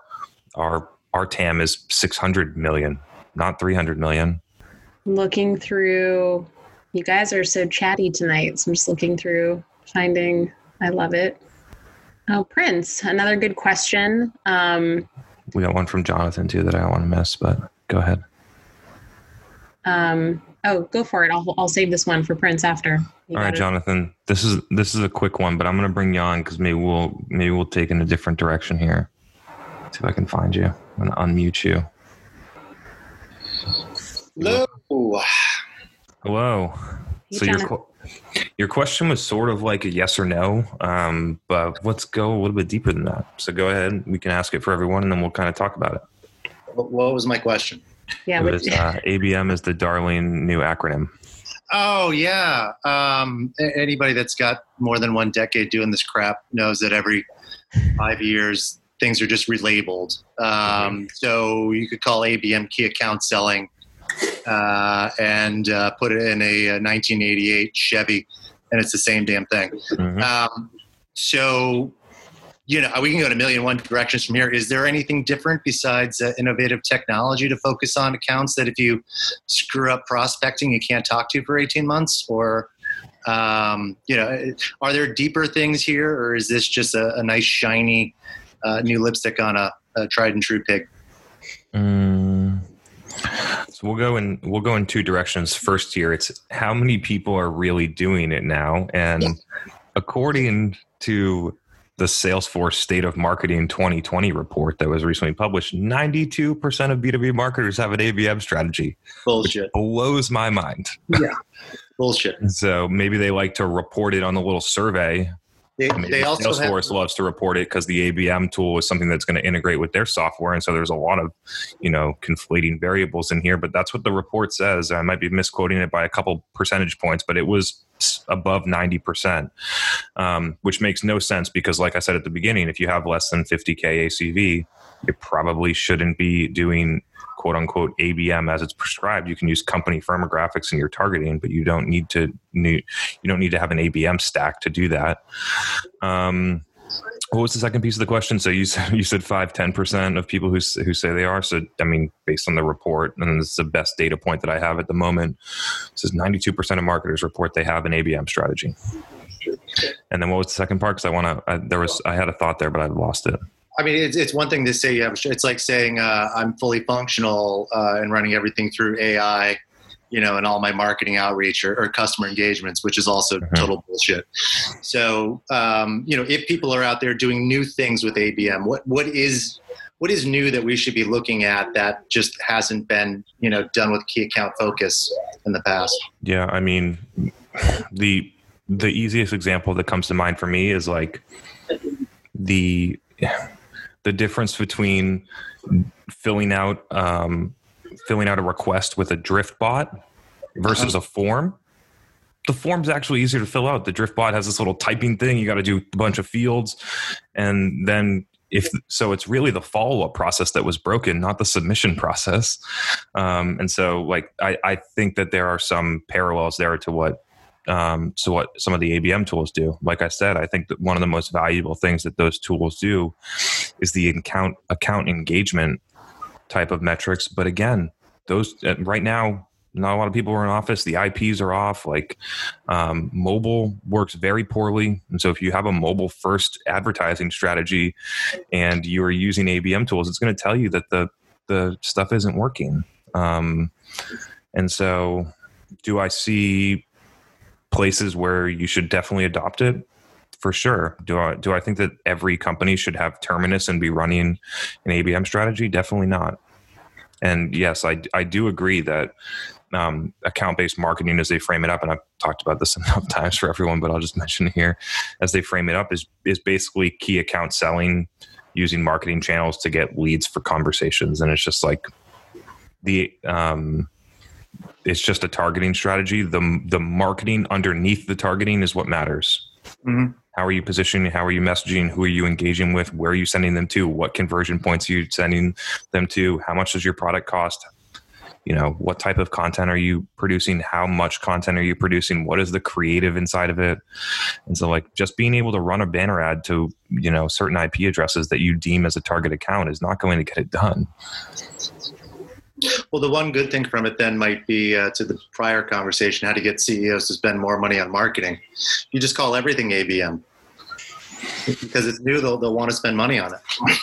our our TAM is 600 million, not 300 million. Looking through, you guys are so chatty tonight. So I'm just looking through, finding. I love it. Oh, Prince, another good question. Um, we got one from Jonathan too that I don't want to miss, but go ahead. Um, Oh, go for it. I'll I'll save this one for Prince after. You All right, it. Jonathan. This is this is a quick one, but I'm going to bring you on because maybe we'll maybe we'll take in a different direction here. Let's see if I can find you. I'm going to unmute you. Hello. Hello. Hey, so your your question was sort of like a yes or no, um, but let's go a little bit deeper than that. So go ahead. We can ask it for everyone, and then we'll kind of talk about it. What was my question? Yeah, was, uh, ABM is the darling new acronym. Oh yeah. Um, anybody that's got more than one decade doing this crap knows that every five years things are just relabeled. Um, so you could call ABM key account selling uh, and uh, put it in a, a, 1988 Chevy, and it's the same damn thing. Mm-hmm. Um, so you know, we can go in a million one directions from here. Is there anything different besides uh, innovative technology to focus on accounts that if you screw up prospecting, you can't talk to for 18 months? Or, um, you know, are there deeper things here, or is this just a, a nice, shiny uh, new lipstick on a, a, tried and true pig? Mm. So we'll go in we'll go in two directions. First here, it's how many people are really doing it now, and according to the Salesforce State of Marketing 2020 report that was recently published, 92% of B2B marketers have an ABM strategy. Bullshit. blows my mind. Yeah. Bullshit. so maybe they like to report it on the little survey they, they also Salesforce have, loves to report it because the ABM tool is something that's going to integrate with their software, and so there's a lot of, you know, conflating variables in here. But that's what the report says. I might be misquoting it by a couple percentage points, but it was above ninety percent, um, which makes no sense because, like I said at the beginning, if you have less than fifty k ACV, you probably shouldn't be doing quote unquote ABM as it's prescribed. You can use company firmographics in your targeting, but you don't need to you don't need to have an ABM stack to do that. Um, what was the second piece of the question? So you said you said five ten percent of people who who say they are. So I mean, based on the report, and this is the best data point that I have at the moment. says ninety two percent of marketers report they have an ABM strategy. And then what was the second part? Because I want to. There was I had a thought there, but I lost it. I mean, it's, it's one thing to say you have. It's like saying uh, I'm fully functional uh, and running everything through AI, you know, and all my marketing outreach or, or customer engagements, which is also mm-hmm. total bullshit. So, um, you know, if people are out there doing new things with ABM, what what is what is new that we should be looking at that just hasn't been you know done with key account focus in the past? Yeah, I mean, the the easiest example that comes to mind for me is like the the difference between filling out um, filling out a request with a drift bot versus a form. The form's actually easier to fill out. The drift bot has this little typing thing. You got to do a bunch of fields. And then if so it's really the follow-up process that was broken not the submission process. Um, and so like I, I think that there are some parallels there to what um, so what some of the ABM tools do. Like I said, I think that one of the most valuable things that those tools do is the account account engagement type of metrics. But again, those uh, right now, not a lot of people are in office. The IPs are off. Like um, mobile works very poorly, and so if you have a mobile first advertising strategy and you are using ABM tools, it's going to tell you that the the stuff isn't working. Um, and so, do I see places where you should definitely adopt it for sure. Do i do i think that every company should have terminus and be running an abm strategy? Definitely not. And yes i, I do agree that um, account-based marketing as they frame it up and i've talked about this enough times for everyone but i'll just mention here as they frame it up is is basically key account selling using marketing channels to get leads for conversations. And it's just like the um, it's just a targeting strategy. The the marketing underneath the targeting is what matters. Mm-hmm. How are you positioning? How are you messaging? Who are you engaging with? Where are you sending them to? What conversion points are you sending them to? How much does your product cost? You know, what type of content are you producing? How much content are you producing? What is the creative inside of it? And so, like, just being able to run a banner ad to, you know, certain IP addresses that you deem as a target account is not going to get it done. Well, the one good thing from it then might be uh, to the prior conversation how to get CEOs to spend more money on marketing. You just call everything ABM because it's new, they'll, they'll want to spend money on it.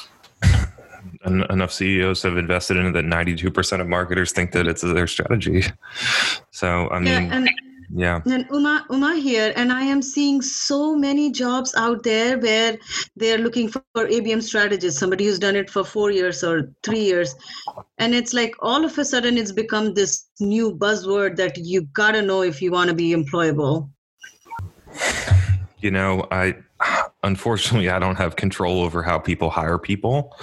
En- enough CEOs have invested in it that 92% of marketers think that it's their strategy. So, I mean. Yeah, and- yeah. And uma uma here and i am seeing so many jobs out there where they're looking for abm strategists somebody who's done it for four years or three years. And it's like all of a sudden it's become this new buzzword that you gotta know if you want to be employable. You know i unfortunately i don't have control over how people hire people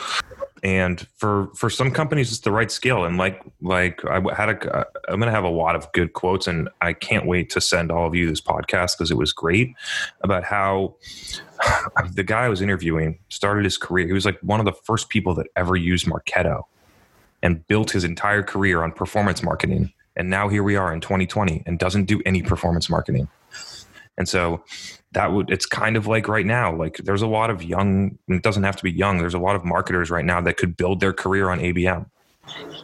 and for for some companies it's the right skill and like like i had a uh, i'm going to have a lot of good quotes and i can't wait to send all of you this podcast because it was great about how the guy i was interviewing started his career. He was like one of the first people that ever used marketo and built his entire career on performance marketing. And now here we are in 2020 and doesn't do any performance marketing. And so that would it's kind of like right now like there's a lot of young it doesn't have to be young there's a lot of marketers right now that could build their career on abm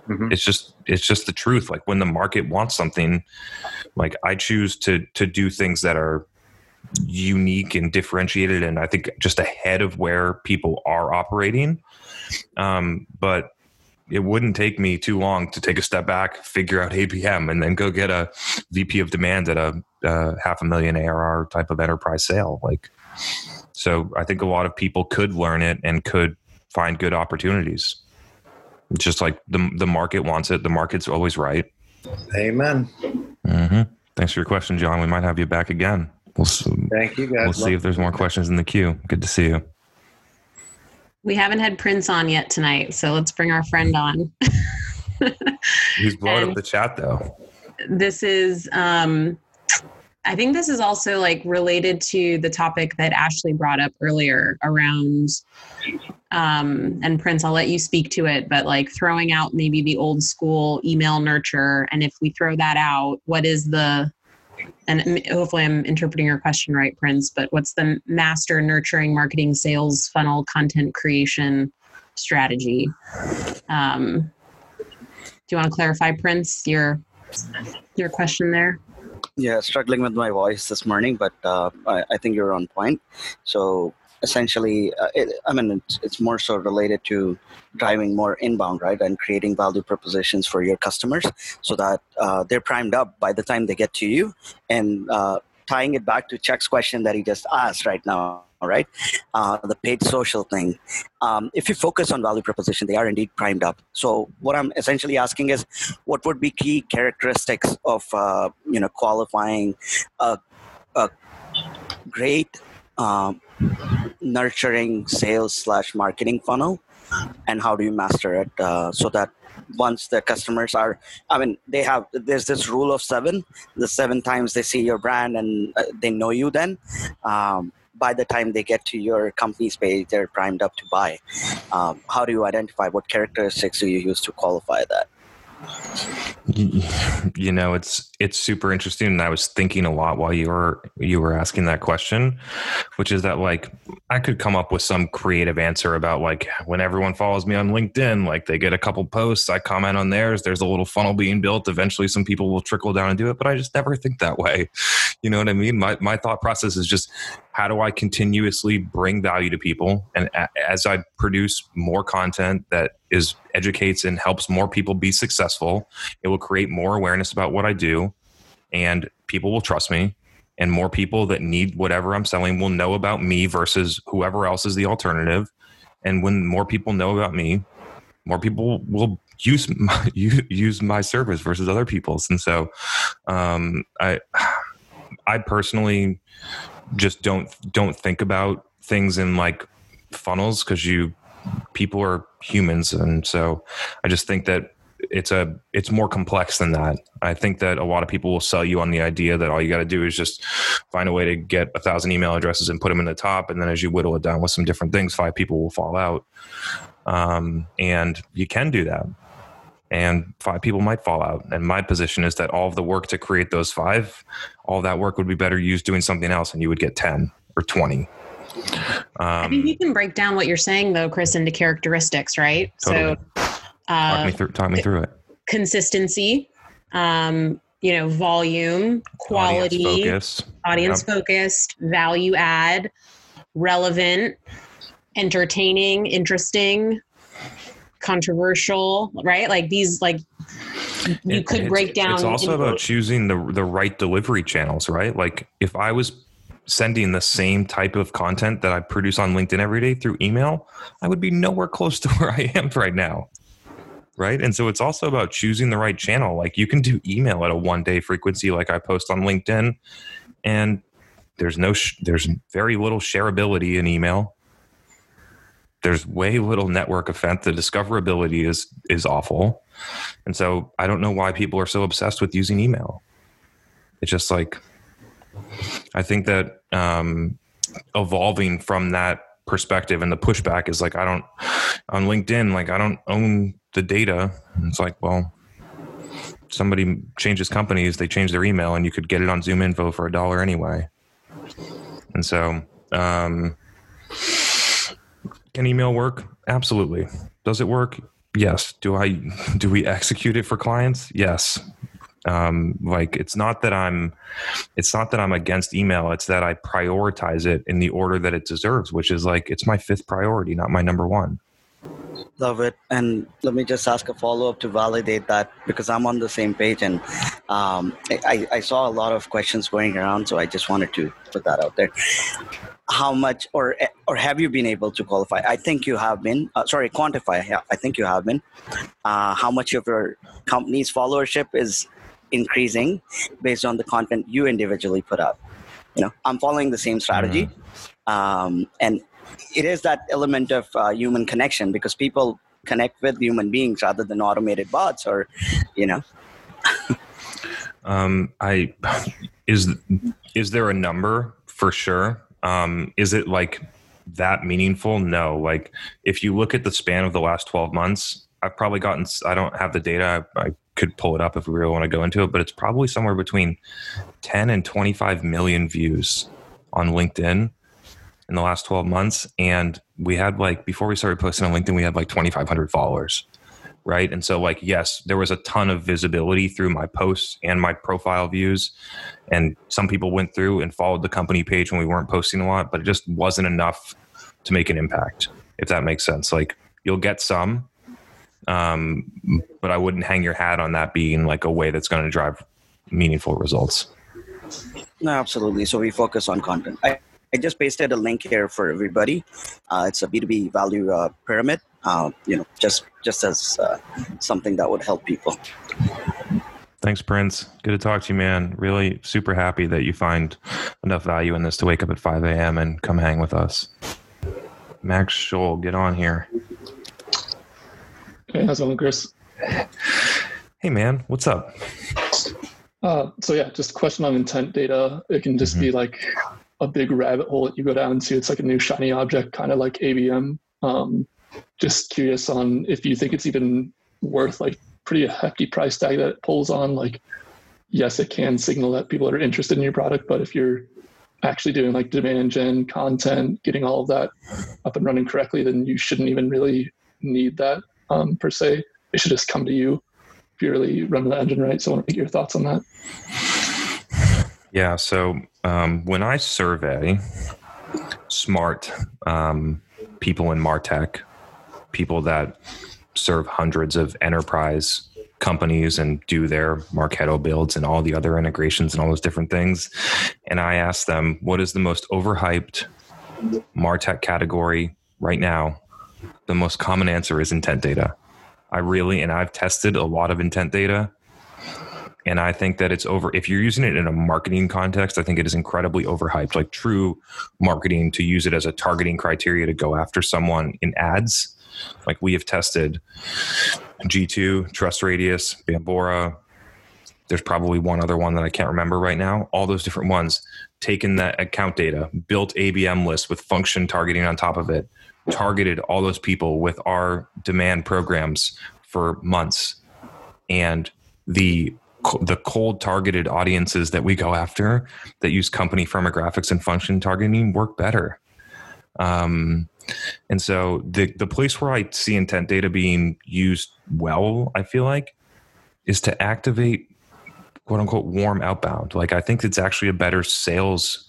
mm-hmm. it's just it's just the truth like when the market wants something like i choose to to do things that are unique and differentiated and i think just ahead of where people are operating um, but it wouldn't take me too long to take a step back, figure out ABM, and then go get a VP of demand at a uh, half a million ARR type of enterprise sale. Like, so I think a lot of people could learn it and could find good opportunities. It's just like the the market wants it. The market's always right. Amen. Mm-hmm. Thanks for your question, John. We might have you back again. We'll Thank you, guys. We'll see if there's more questions in the queue. Good to see you. We haven't had Prince on yet tonight, so let's bring our friend on. He's blowing and up the chat though. This is um I think this is also like related to the topic that Ashley brought up earlier around um, and Prince, I'll let you speak to it, but like throwing out maybe the old school email nurture. And if we throw that out, what is the, and hopefully I'm interpreting your question right, Prince, but what's the master nurturing marketing sales funnel content creation strategy? Um, do you want to clarify, Prince, your, your question there? Yeah, struggling with my voice this morning, but uh, I, I, think you're on point. So essentially, uh, it, I mean, it's, it's, more so related to driving more inbound, right, and creating value propositions for your customers so that uh, they're primed up by the time they get to you. And uh, tying it back to Chuck's question that he just asked right now, all right uh, the paid social thing um, if you focus on value proposition they are indeed primed up so what i'm essentially asking is what would be key characteristics of uh, you know qualifying a, a great um, nurturing sales slash marketing funnel? And how do you master it uh, so that once the customers are i mean they have there's this rule of seven. The seven times they see your brand and uh, they know you then um, by the time they get to your company's page they're primed up to buy. Um, how do you identify what characteristics do you use to qualify that you know it's it's super interesting and i was thinking a lot while you were you were asking that question which is that like i could come up with some creative answer about like when everyone follows me on linkedin like they get a couple posts i comment on theirs there's a little funnel being built eventually some people will trickle down and do it but i just never think that way. You know what i mean? My, my thought process is just how do i continuously bring value to people and as i produce more content that is educates and helps more people be successful. It will create more awareness about what i do and people will trust me and more people that need whatever i'm selling will know about me versus whoever else is the alternative. And when more people know about me more people will use my, use my service versus other people's. And so um, i i personally just don't don't think about things in like funnels because you people are humans. And so i just think that it's a it's more complex than that. I think that a lot of people will sell you on the idea that all you got to do is just find a way to get a thousand email addresses and put them in the top. And then as you whittle it down with some different things five people will fall out. Um, and you can do that. And five people might fall out. And my position is that all of the work to create those five all that work would be better used doing something else and you would get 10 or 20 I think um, you can break down what you're saying though, Chris, into characteristics, right? Totally. So talk me uh, through talk me through it consistency, um, you know, volume, quality, audience focus audience focused, value add, relevant, entertaining, interesting, controversial, right? Like these, like you It- could break down. It's also about choosing the the right delivery channels, right? Like if I was sending the same type of content that I produce on LinkedIn every day through email, I would be nowhere close to where I am right now. Right. And so it's also about choosing the right channel. Like you can do email at a one day frequency, like I post on LinkedIn, and there's no, sh- there's very little shareability in email. There's way little network effect. The discoverability is is awful. And so I don't know why people are so obsessed with using email. It's just like, I think that um, evolving from that perspective and the pushback is like, I don't, on LinkedIn, like, I don't own the data. It's like, well, somebody changes companies, they change their email, and you could get it on Zoom Info for a dollar anyway. And so, um, can email work? Absolutely. Does it work? Yes. Do I do we execute it for clients? Yes. Um, like it's not that I'm it's not that I'm against email, it's that I prioritize it in the order that it deserves, which is like it's my fifth priority, not my number one. Love it. And let me just ask a follow up to validate that because I'm on the same page and um, I, I saw a lot of questions going around, so I just wanted to put that out there. How much, or or have you been able to qualify? I think you have been. Uh, sorry, quantify. Yeah, I think you have been. Uh, how much of your company's followership is increasing based on the content you individually put out? You know, I'm following the same strategy, um, and it is that element of uh, human connection because people connect with human beings rather than automated bots or you know Um, I is is there a number for sure? Um, is it like that meaningful? No. Like if you look at the span of the last twelve months, I've probably gotten. I don't have the data. I, I could pull it up if we really want to go into it, but it's probably somewhere between ten and twenty five million views on LinkedIn in the last 12 months and we had like before we started posting on linkedin we had like 2500 followers right and so like yes there was a ton of visibility through my posts and my profile views and some people went through and followed the company page when we weren't posting a lot but it just wasn't enough to make an impact if that makes sense like you'll get some um, but i wouldn't hang your hat on that being like a way that's going to drive meaningful results no absolutely so we focus on content I, I just pasted a link here for everybody. Uh, it's a B2B value uh, pyramid. Uh, you know, just just as uh, something that would help people. Thanks, Prince. Good to talk to you, man. Really super happy that you find enough value in this to wake up at 5 a.m. and come hang with us. Max Scholl, get on here. Hey, how's it going, Chris? Hey, man, what's up? Uh, so yeah, just a question on intent data. It can just be like a big rabbit hole that you go down to. It's like a new shiny object, kind of like ABM. Um, just curious on if you think it's even worth like pretty hefty price tag that it pulls on. Like, yes, it can signal that people are interested in your product, but if you're actually doing like demand gen content, getting all of that up and running correctly, then you shouldn't even really need that um, per se. It should just come to you purely running the engine right. So I want to get your thoughts on that. Yeah. So um, when I survey smart um, people in Martech, people that serve hundreds of enterprise companies and do their Marketo builds and all the other integrations and all those different things, and I ask them, what is the most overhyped Martech category right now? The most common answer is intent data. I really, and I've tested a lot of intent data and I think that it's over. If you're using it in a marketing context, I think it is incredibly overhyped. Like true marketing to use it as a targeting criteria to go after someone in ads. Like we have tested G2, Trust Radius, Bombora. There's probably one other one that I can't remember right now. All those different ones, taken that account data, built ABM lists with function targeting on top of it, targeted all those people with our demand programs for months. And the the cold targeted audiences that we go after that use company firmographics and function targeting work better. Um, and so the the place where I see intent data being used well, I feel like, is to activate quote unquote warm outbound. Like I think it's actually a better sales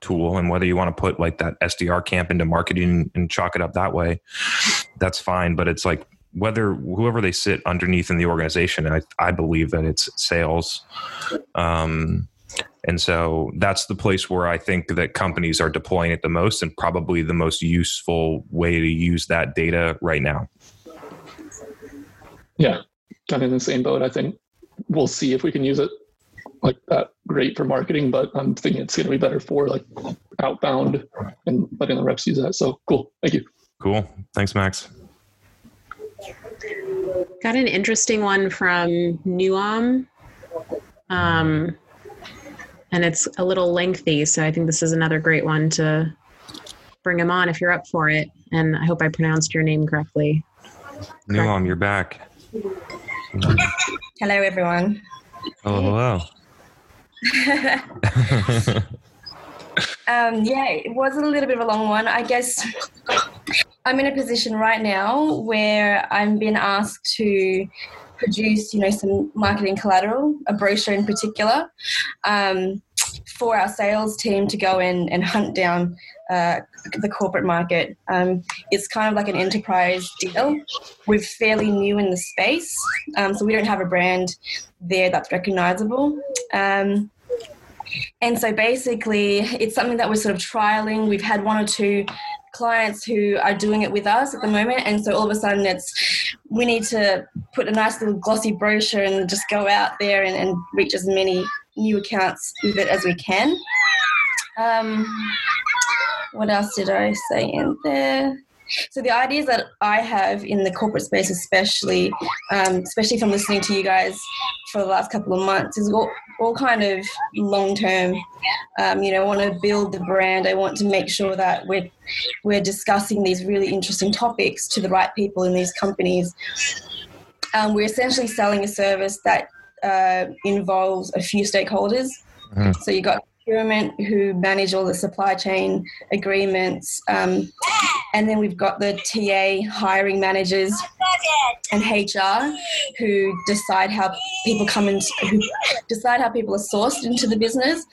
tool. And whether you want to put like that SDR camp into marketing and chalk it up that way, that's fine. But it's like whether whoever they sit underneath in the organization, I, I believe that it's sales. Um, and so that's the place where I think that companies are deploying it the most and probably the most useful way to use that data right now. Yeah, of in the same boat. I think we'll see if we can use it like that great for marketing, but I'm thinking it's going to be better for like outbound and letting the reps use that. So cool. Thank you. Cool. Thanks, Max. Got an interesting one from Nuam. Um, and it's a little lengthy, so I think this is another great one to bring him on if you're up for it. And I hope I pronounced your name correctly. Nuam, you're back. Hello, everyone. Hello, hello. Um, yeah, it was a little bit of a long one. I guess I'm in a position right now where I'm being asked to produce, you know, some marketing collateral, a brochure in particular, um, for our sales team to go in and hunt down uh, the corporate market. Um, it's kind of like an enterprise deal. We're fairly new in the space, um, so we don't have a brand there that's recognizable. Um, and so basically, it's something that we're sort of trialing. We've had one or two clients who are doing it with us at the moment. And so all of a sudden, it's we need to put a nice little glossy brochure and just go out there and, and reach as many new accounts with it as we can. Um, what else did I say in there? So the ideas that I have in the corporate space, especially, um, especially from listening to you guys for the last couple of months, is all, all kind of long term. Um, you know, I want to build the brand. I want to make sure that we're we're discussing these really interesting topics to the right people in these companies. Um, we're essentially selling a service that uh, involves a few stakeholders. Mm. So you got procurement who manage all the supply chain agreements. Um, and then we've got the TA hiring managers and HR who decide how people come in, who decide how people are sourced into the business.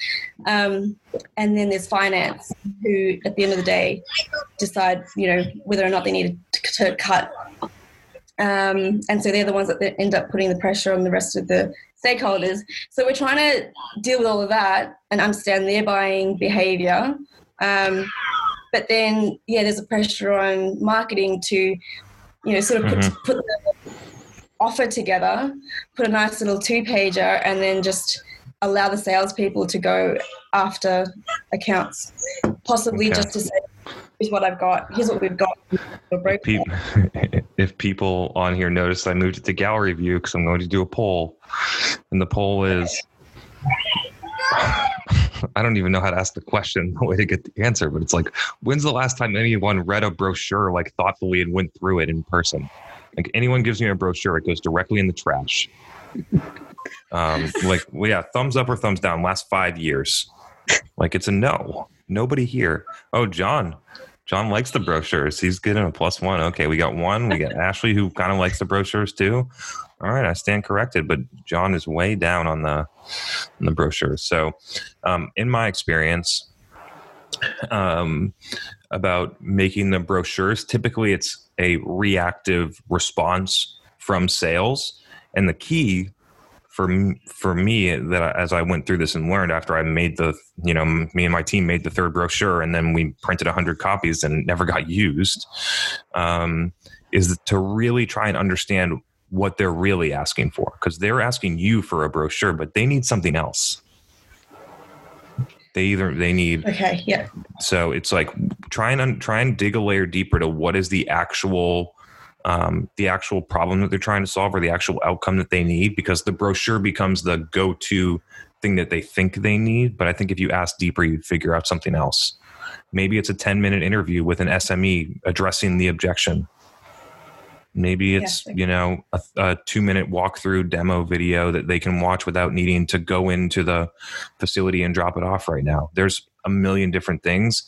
Um, and then there's finance who, at the end of the day, decide, you know, whether or not they need to cut um, and so they're the ones that end up putting the pressure on the rest of the stakeholders. So we're trying to deal with all of that and understand their buying behavior Um, but then, yeah, there's a pressure on marketing to, you know, sort of put, Mhm. put the offer together, put a nice little two pager, and then just allow the salespeople to go after accounts, possibly Okay. just to say, here's what I've got, here's what we've got. We're. Pe- if people on here notice, I moved it to gallery view because I'm going to do a poll, and the poll is. I don't even know how to ask the question, the way to get the answer, but it's like, when's the last time anyone read a brochure like thoughtfully and went through it in person? Like anyone gives me a brochure, it goes directly in the trash. Um, like, well, yeah, thumbs up or thumbs down. Last five years, like it's a no. Nobody here. Oh, John. John likes the brochures. He's getting a plus one. Okay, we got one. We got Ashley who kind of likes the brochures too. All right, I stand corrected, but John is way down on the on the brochures. So, um, in my experience, um, about making the brochures, typically it's a reactive response from sales, and the key for for me that I, as I went through this and learned after I made the you know me and my team made the third brochure and then we printed 100 copies and never got used um, is to really try and understand what they're really asking for because they're asking you for a brochure but they need something else they either they need Okay, yeah. so it's like try and try and dig a layer deeper to what is the actual um, the actual problem that they're trying to solve or the actual outcome that they need because the brochure becomes the go-to thing that they think they need. But i think if you ask deeper you figure out something else. Maybe it's a 10 minute interview with an sme addressing the objection. Maybe it's you know a, a two minute walkthrough demo video that they can watch without needing to go into the facility and drop it off right now. There's a million different things.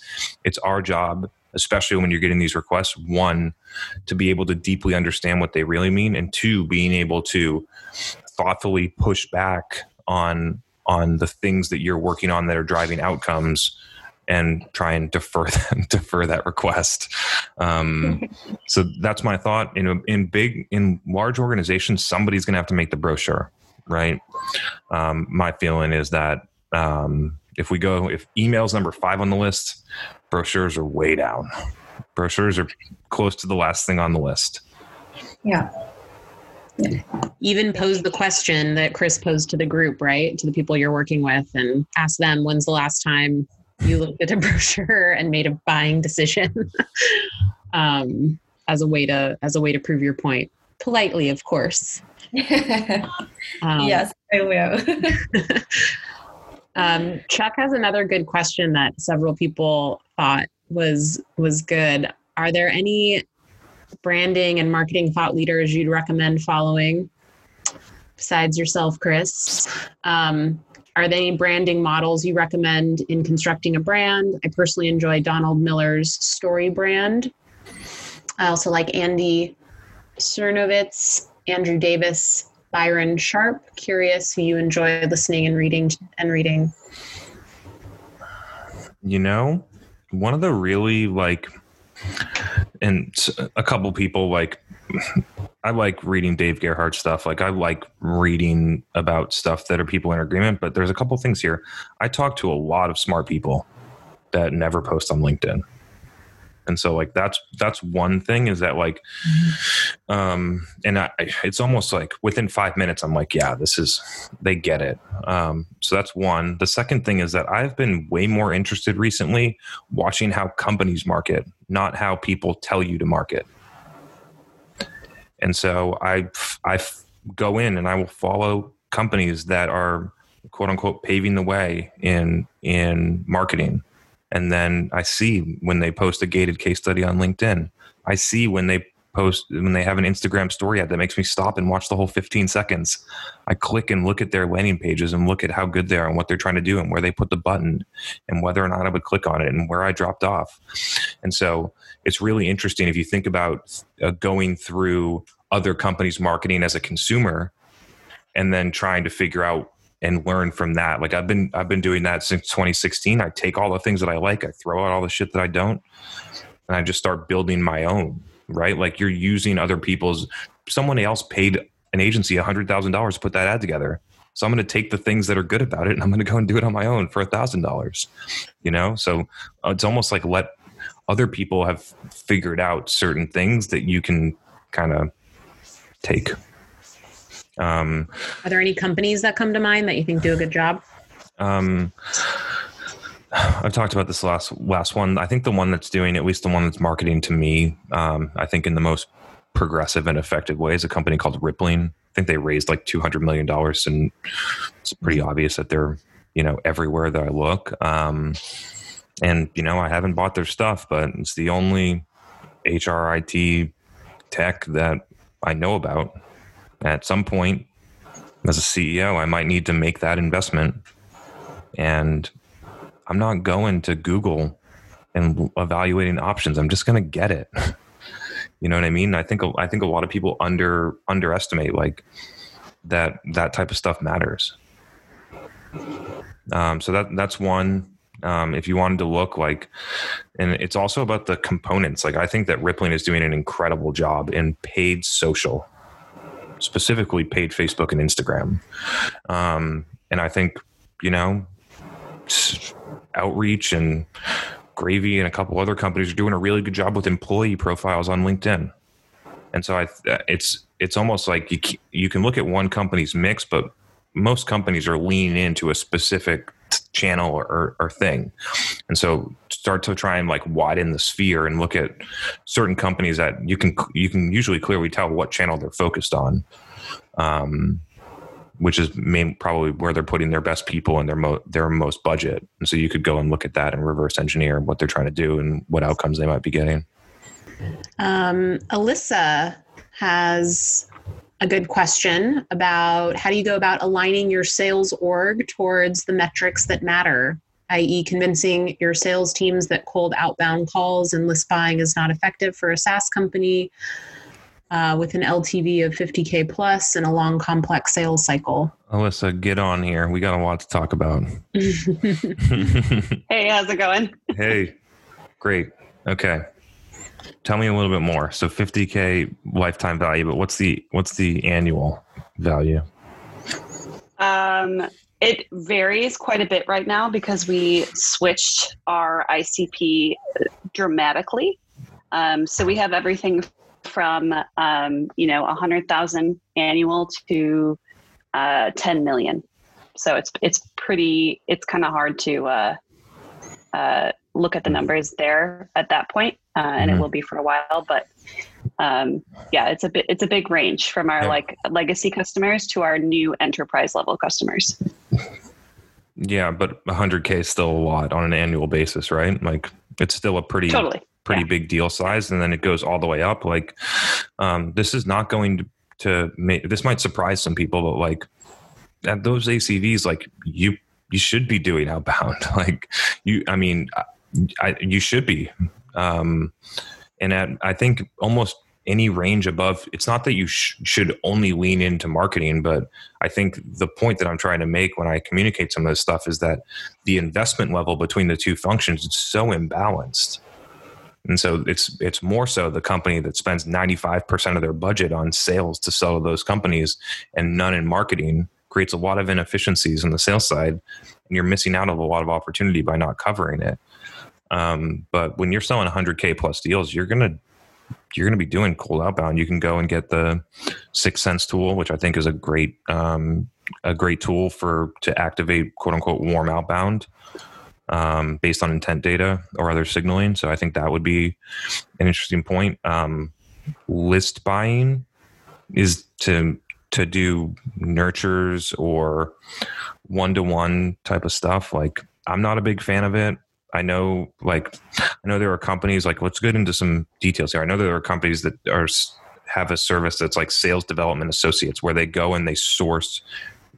It's our job especially when you're getting these requests one to be able to deeply understand what they really mean and two being able to thoughtfully push back on on the things that you're working on that are driving outcomes and try and defer defer that request. Um, so that's my thought. In a, in big in large organizations, somebody's going to have to make the brochure, right? Um, my feeling is that um, if we go if emails number five on the list, brochures are way down. Brochures are close to the last thing on the list. Yeah. Even pose the question that Chris posed to the group, right? To the people you're working with, and ask them when's the last time you looked at a brochure and made a buying decision um, as a way to as a way to prove your point politely, of course. Um, yes, I will. Um, Chuck has another good question that several people thought was was good. Are there any branding and marketing thought leaders you'd recommend following besides yourself, Chris? Um, are there any branding models you recommend in constructing a brand? I personally enjoy Donald Miller's StoryBrand. I also like Andy Sernovitz, Andrew Davis, Byron Sharp. Curious who you enjoy listening and reading and reading. you know one of the really like and a couple people like i like reading dave gerhardt stuff like i like reading about stuff that are people in agreement but there's a couple things here i talk to a lot of smart people that never post on linkedin and so like that's that's one thing is that like um and I, it's almost like within five minutes i'm like yeah this is they get it. Um so that's one. The second thing is that i've been way more interested recently watching how companies market not how people tell you to market. And so i i go in and i will follow companies that are quote unquote paving the way in in marketing and then I see when they post a gated case study on LinkedIn. I see when they post when they have an Instagram story ad that makes me stop and watch the whole 15 seconds. I click and look at their landing pages and look at how good they are and what they're trying to do and where they put the button and whether or not I would click on it and where I dropped off. And so it's really interesting if you think about uh, going through other companies' marketing as a consumer and then trying to figure out and learn from that. Like I've been I've been doing that since 2016. I take all the things that I like, I throw out all the shit that I don't, and I just start building my own, right? Like you're using other people's someone else paid an agency $100,000 to put that ad together. So I'm going to take the things that are good about it and I'm going to go and do it on my own for a thousand dollars. You know, so uh, it's almost like let other people have figured out certain things that you can kind of take. Um, Are there any companies that come to mind that you think do a good job? um, I've talked about this last last one. I think the one that's doing at least the one that's marketing to me, um, I think in the most progressive and effective way is a company called Rippling. I think they raised like two hundred million dollars, and it's pretty obvious that they're you know everywhere that I look. Um, and you know I haven't bought their stuff, but it's the only HRIT tech that I know about. At some point, as a CEO, I might need to make that investment, and I'm not going to Google and evaluating options. I'm just going to get it. you know what I mean? I think I think a lot of people under underestimate like that that type of stuff matters. Um, so that that's one. Um, if you wanted to look like, and it's also about the components. Like I think that Rippling is doing an incredible job in paid social, specifically paid Facebook and Instagram. Um, and I think you know outreach and gravy and a couple other companies are doing a really good job with employee profiles on linkedin and so i it's it's almost like you you can look at one company's mix but most companies are leaning into a specific channel or, or thing and so start to try and like widen the sphere and look at certain companies that you can you can usually clearly tell what channel they're focused on um, which is main, probably where they're putting their best people and their mo- their most budget. And so you could go and look at that and reverse engineer what they're trying to do and what outcomes they might be getting. Um, Alyssa has a good question about how do you go about aligning your sales org towards the metrics that matter, i.e., convincing your sales teams that cold outbound calls and list buying is not effective for a SaaS company uh, with an LTV of 50K plus and a long, complex sales cycle. Alyssa, get on here. We got a lot to talk about. hey, how's it going? hey, great. Okay. Tell me a little bit more. So 50K lifetime value, but what's the what's the annual value? Um, it varies quite a bit right now because we switched our ICP dramatically. Um, so we have everything from um, you know a hundred thousand annual to uh, ten million. So it's it's pretty. It's kind of hard to uh, uh, look at the numbers there at that point, uh, and mm-hmm. it will be for a while. But um, yeah, it's a bit it's a big range from our yeah. like legacy customers to our new enterprise level customers. Yeah, but 100k is still a lot on an annual basis, right? Like it's still a pretty totally pretty yeah. big deal size and then it goes all the way up like um, this is not going to, to make this might surprise some people but like at those acvs like you you should be doing outbound like you i mean I, you should be. Um, and at i think almost any range above it's not that you sh- should only lean into marketing but i think the point that i'm trying to make when i communicate some of this stuff is that the investment level between the two functions is so imbalanced. And so it's it's more so the company that spends 95% of their budget on sales to sell to those companies and none in marketing creates a lot of inefficiencies on the sales side. And you're missing out on a lot of opportunity by not covering it. Um, but when you're selling 100k plus deals, you're gonna you're gonna be doing cold outbound. You can go and get the 6sense tool, which I think is a great um, a great tool for to activate quote unquote warm outbound um, based on intent data or other signaling. So I think that would be an interesting point. Um, list buying is to to do nurtures or one to one type of stuff. Like I'm not a big fan of it. I know, like, I know there are companies like. Let's get into some details here. I know there are companies that are have a service that's like sales development associates, where they go and they source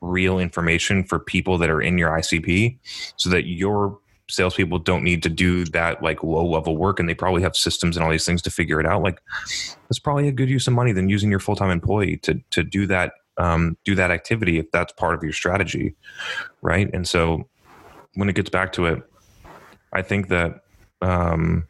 real information for people that are in your ICP so that your salespeople don't need to do that like low level work and they probably have systems and all these things to figure it out. Like that's probably a good use of money than using your full time employee to to do that um, do that activity if that's part of your strategy, right? And so when it gets back to it, I think that um,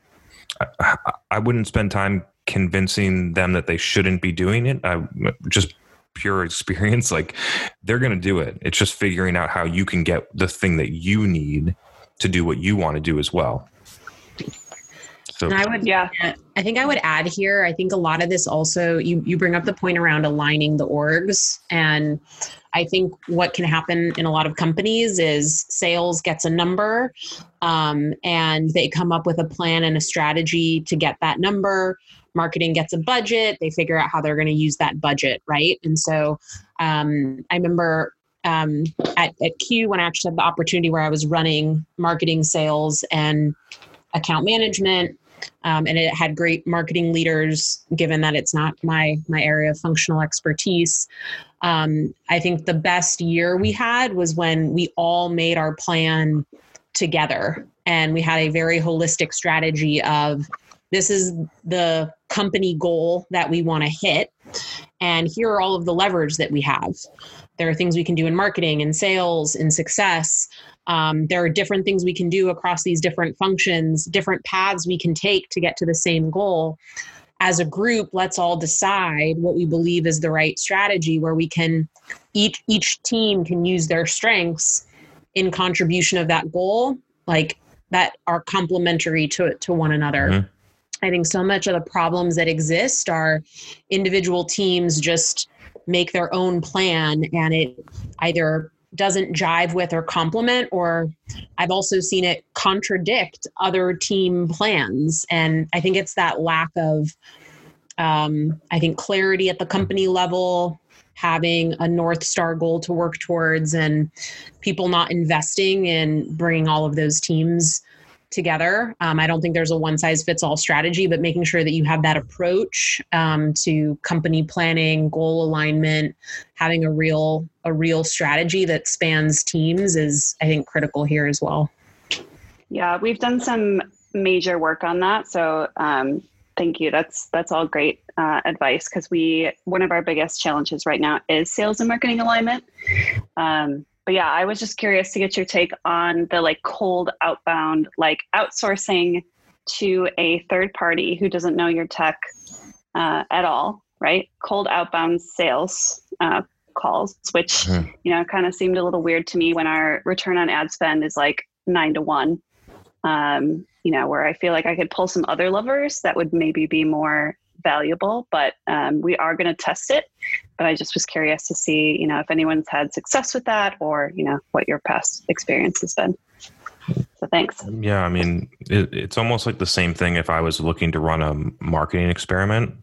I, I wouldn't spend time convincing them that they shouldn't be doing it. I just pure experience, like they're going to do it. It's just figuring out how you can get the thing that you need to do what you want to do as well. So and I would, yeah, I think I would add here. I think a lot of this also you you bring up the point around aligning the orgs, and I think what can happen in a lot of companies is sales gets a number, um, and they come up with a plan and a strategy to get that number. Marketing gets a budget. They figure out how they're going to use that budget, right? And so um, I remember um, at, at Q when I actually had the opportunity where I was running marketing, sales, and account management um, and it had great marketing leaders given that it's not my my area of functional expertise. Um, i think the best year we had was when we all made our plan together. And we had a very holistic strategy of this is the company goal that we want to hit and here are all of the levers that we have there are things we can do in marketing and sales and success um, there are different things we can do across these different functions, different paths we can take to get to the same goal. As a group, let's all decide what we believe is the right strategy where we can each each team can use their strengths in contribution of that goal, like that are complementary to to one another. Mm-hmm. I think so much of the problems that exist are individual teams just make their own plan and it either doesn't jive with or complement or i've also seen it contradict other team plans. And i think it's that lack of um, i think clarity at the company level having a north star goal to work towards and people not investing in bringing all of those teams together. Um, I don't think there's a one size fits all strategy, but making sure that you have that approach um, to company planning, goal alignment, having a real a real strategy that spans teams is, I think, critical here as well. Yeah, we've done some major work on that. So um, thank you. That's that's all great uh, advice because we one of our biggest challenges right now is sales and marketing alignment. Um, but yeah, I was just curious to get your take on the like cold outbound, like outsourcing to a third party who doesn't know your tech uh, at all, right? Cold outbound sales uh, calls, which mm-hmm. you know kind of seemed a little weird to me when our return on ad spend is like nine to one. Um, you know, where I feel like I could pull some other levers that would maybe be more valuable, but um, we are going to test it. But I just was curious to see, you know, if anyone's had success with that or, you know, what your past experience has been. So thanks. Yeah, I mean, it, it's almost like the same thing if I was looking to run a marketing experiment.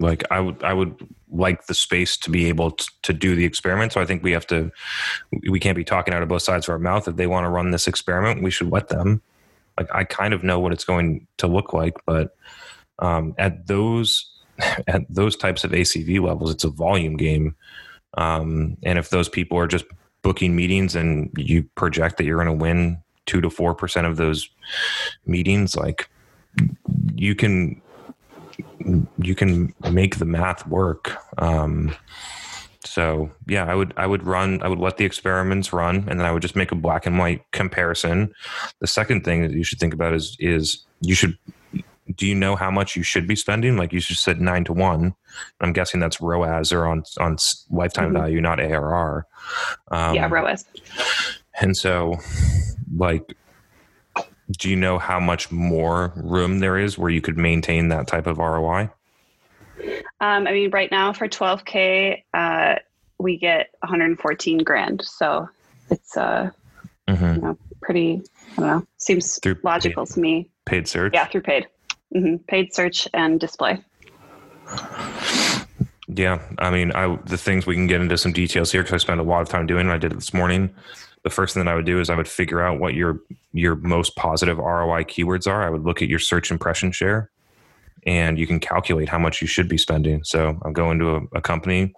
Like I would, I would like the space to be able to, to do the experiment. So I think we have to, we can't be talking out of both sides of our mouth. If they want to run this experiment, we should let them. Like I kind of know what it's going to look like, but um, at those at those types of ACV levels, it's a volume game. Um, and if those people are just booking meetings and you project that you're going to win two to four percent of those meetings, like you can you can make the math work. Um, so yeah, I would I would run I would let the experiments run, and then I would just make a black and white comparison. The second thing that you should think about is is you should do you know how much you should be spending? Like you just said nine to one. I'm guessing that's ROAS or on on lifetime mm-hmm. value, not ARR. Um, yeah, ROAS. And so, like, do you know how much more room there is where you could maintain that type of ROI? Um, I mean, right now for 12k, uh, we get 114 grand. So it's uh, mm-hmm. you know, pretty. I don't know. Seems through logical paid, to me. Paid search. Yeah, through paid. Mm-hmm. Paid search and display. Yeah, I mean, I the things we can get into some details here because I spent a lot of time doing. it. I did it this morning. The first thing that I would do is I would figure out what your your most positive ROI keywords are. I would look at your search impression share, and you can calculate how much you should be spending. So I'm going to a, a company,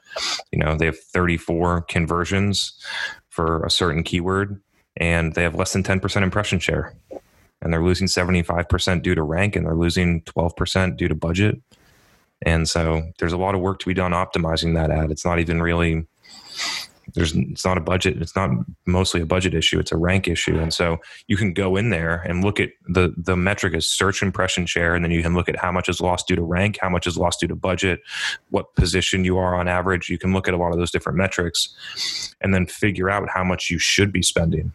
you know, they have 34 conversions for a certain keyword, and they have less than 10% impression share and they're losing 75% due to rank and they're losing 12% due to budget. And so there's a lot of work to be done optimizing that ad. It's not even really there's it's not a budget it's not mostly a budget issue it's a rank issue and so you can go in there and look at the the metric is search impression share and then you can look at how much is lost due to rank how much is lost due to budget what position you are on average you can look at a lot of those different metrics and then figure out how much you should be spending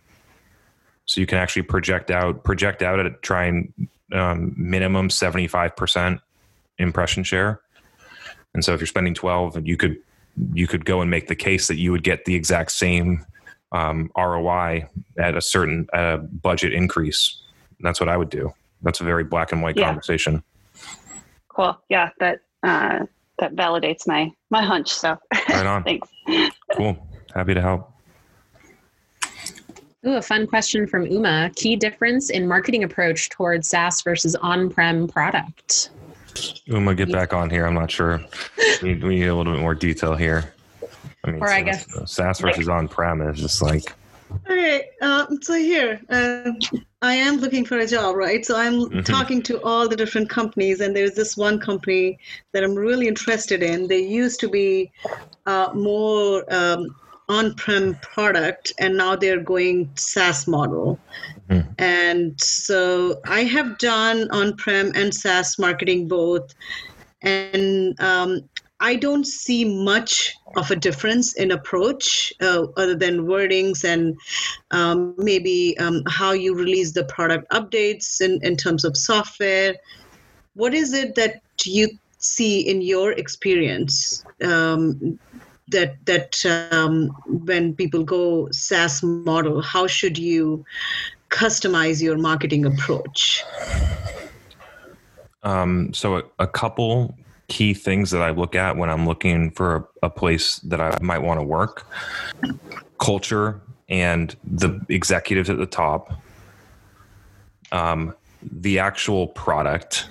so you can actually project out project out at trying um, minimum 75% impression share and so if you're spending 12 you could you could go and make the case that you would get the exact same um, ROI at a certain uh, budget increase. That's what I would do. That's a very black and white Yeah. conversation. Cool. Yeah, that uh, that validates my my hunch. So Right on. thanks. Cool. Happy to help. Ooh, a fun question from Uma. Key difference in marketing approach towards SaaS versus on-prem product. Uma, get back on here. I'm not sure. We need, we need a little bit more detail here. I mean, Or I SaaS, SaaS versus on-prem is just like All right. um, so here, uh, I am looking for a job, right? So I'm Mhm. talking to all the different companies, and there's this one company that I'm really interested in. They used to be uh, more um, on-prem product, and now they're going SaaS model. And so I have done on-prem and SaaS marketing both, and um, I don't see much of a difference in approach uh, other than wordings and um, maybe um, how you release the product updates in, in terms of software. What is it that you see in your experience um, that that um, when people go SaaS model, how should you customize your marketing approach? Um, so a, a couple key things that I look at when I'm looking for a, a place that I might want to work: culture and the executives at the top, um, the actual product,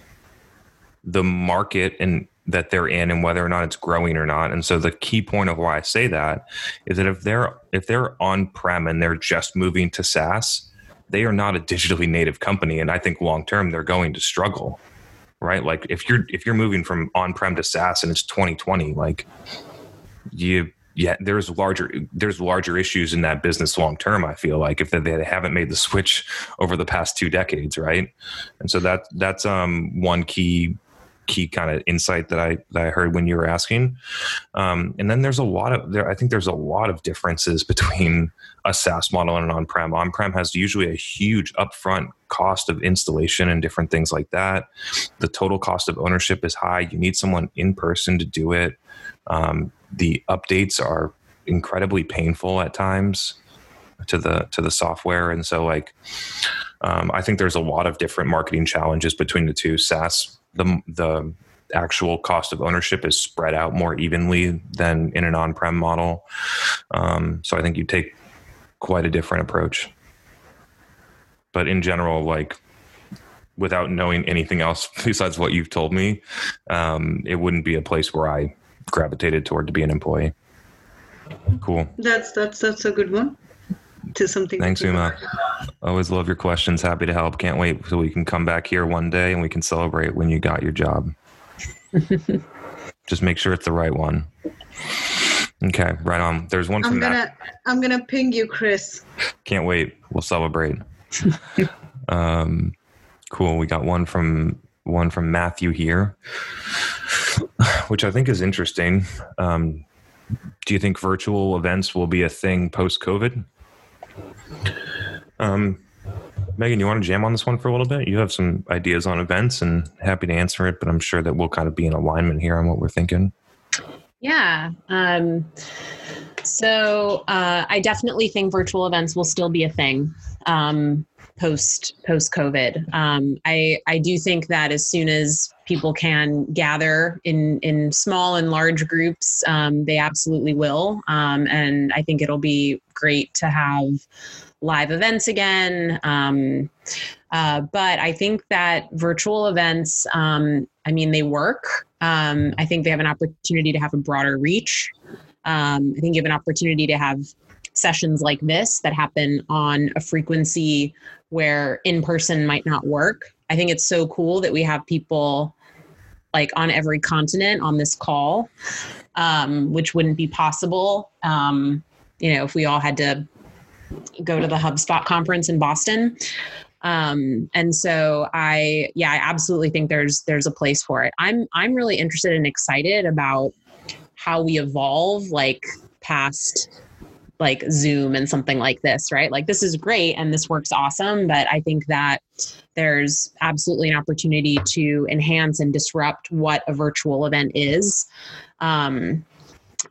the market and that they're in, and whether or not it's growing or not. And so the key point of why I say that is that if they're if they're on prem and they're just moving to SaaS, they are not a digitally native company, and I think long term they're going to struggle right? Like if you're if you're moving from on-prem to SaaS and it's 2020, like you yeah, there's larger there's larger issues in that business long term. I feel like if they, they haven't made the switch over the past two decades, right? And so that that's um one key key kind of insight that I that I heard when you were asking. Um, and then there's a lot of there. I think there's a lot of differences between a SaaS model and an on-prem. On-prem has usually a huge upfront cost of installation and different things like that. The total cost of ownership is high. You need someone in person to do it. Um, the updates are incredibly painful at times to the to the software, and so like um, I think there's a lot of different marketing challenges between the two. SaaS the the actual cost of ownership is spread out more evenly than in an on-prem model. Um, so I think you take quite a different approach. But in general, like without knowing anything else besides what you've told me, um, it wouldn't be a place where I gravitated toward to be an employee. Cool. That's that's that's a good one. To something. Thanks, Uma. Always love your questions. Happy to help. Can't wait till we can come back here one day and we can celebrate when you got your job. Just make sure it's the right one. Okay, right on. There's one I'm from gonna Matt. I'm gonna ping you, Chris. Can't wait. We'll celebrate. um, cool. We got one from one from Matthew here, which I think is interesting. Um, do you think virtual events will be a thing post COVID? Um, Megan, you want to jam on this one for a little bit? You have some ideas on events, and happy to answer it. But I'm sure that we'll kind of be in alignment here on what we're thinking. Yeah. Um, so uh, I definitely think virtual events will still be a thing um, post post COVID. Um, I I do think that as soon as people can gather in in small and large groups, um, they absolutely will. Um, and I think it'll be great to have live events again. Um, uh, but I think that virtual events, um, I mean, they work. Um, I think they have an opportunity to have a broader reach. Um, I think you have an opportunity to have sessions like this that happen on a frequency where in person might not work. I think it's so cool that we have people like on every continent on this call, um, which wouldn't be possible um, you know, if we all had to go to the HubSpot conference in Boston. Um, and so I, yeah, I absolutely think there's there's a place for it. I'm I'm really interested and excited about how we evolve like past like Zoom and something like this, right? Like this is great and this works awesome, but I think that there's absolutely an opportunity to enhance and disrupt what a virtual event is. Um,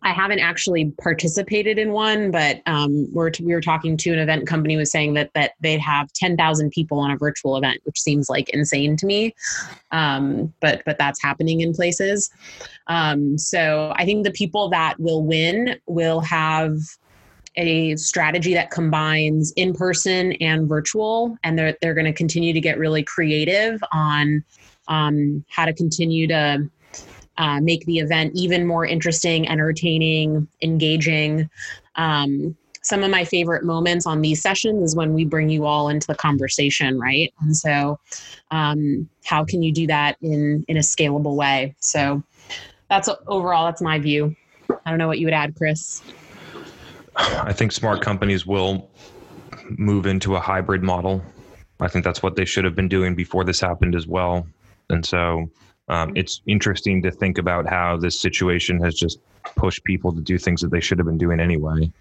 I haven't actually participated in one, but um, we're we were talking to an event company was saying that that they'd have ten thousand people on a virtual event, which seems like insane to me. Um, but but that's happening in places. Um, so I think the people that will win will have a strategy that combines in person and virtual, and they're they're going to continue to get really creative on um, how to continue to uh, make the event even more interesting, entertaining, engaging. Um, some of my favorite moments on these sessions is when we bring you all into the conversation, right? And so, um, how can you do that in in a scalable way? So, that's overall that's my view. I don't know what you would add, Chris. I think smart companies will move into a hybrid model. I think that's what they should have been doing before this happened as well. And so um, it's interesting to think about how this situation has just pushed people to do things that they should have been doing anyway.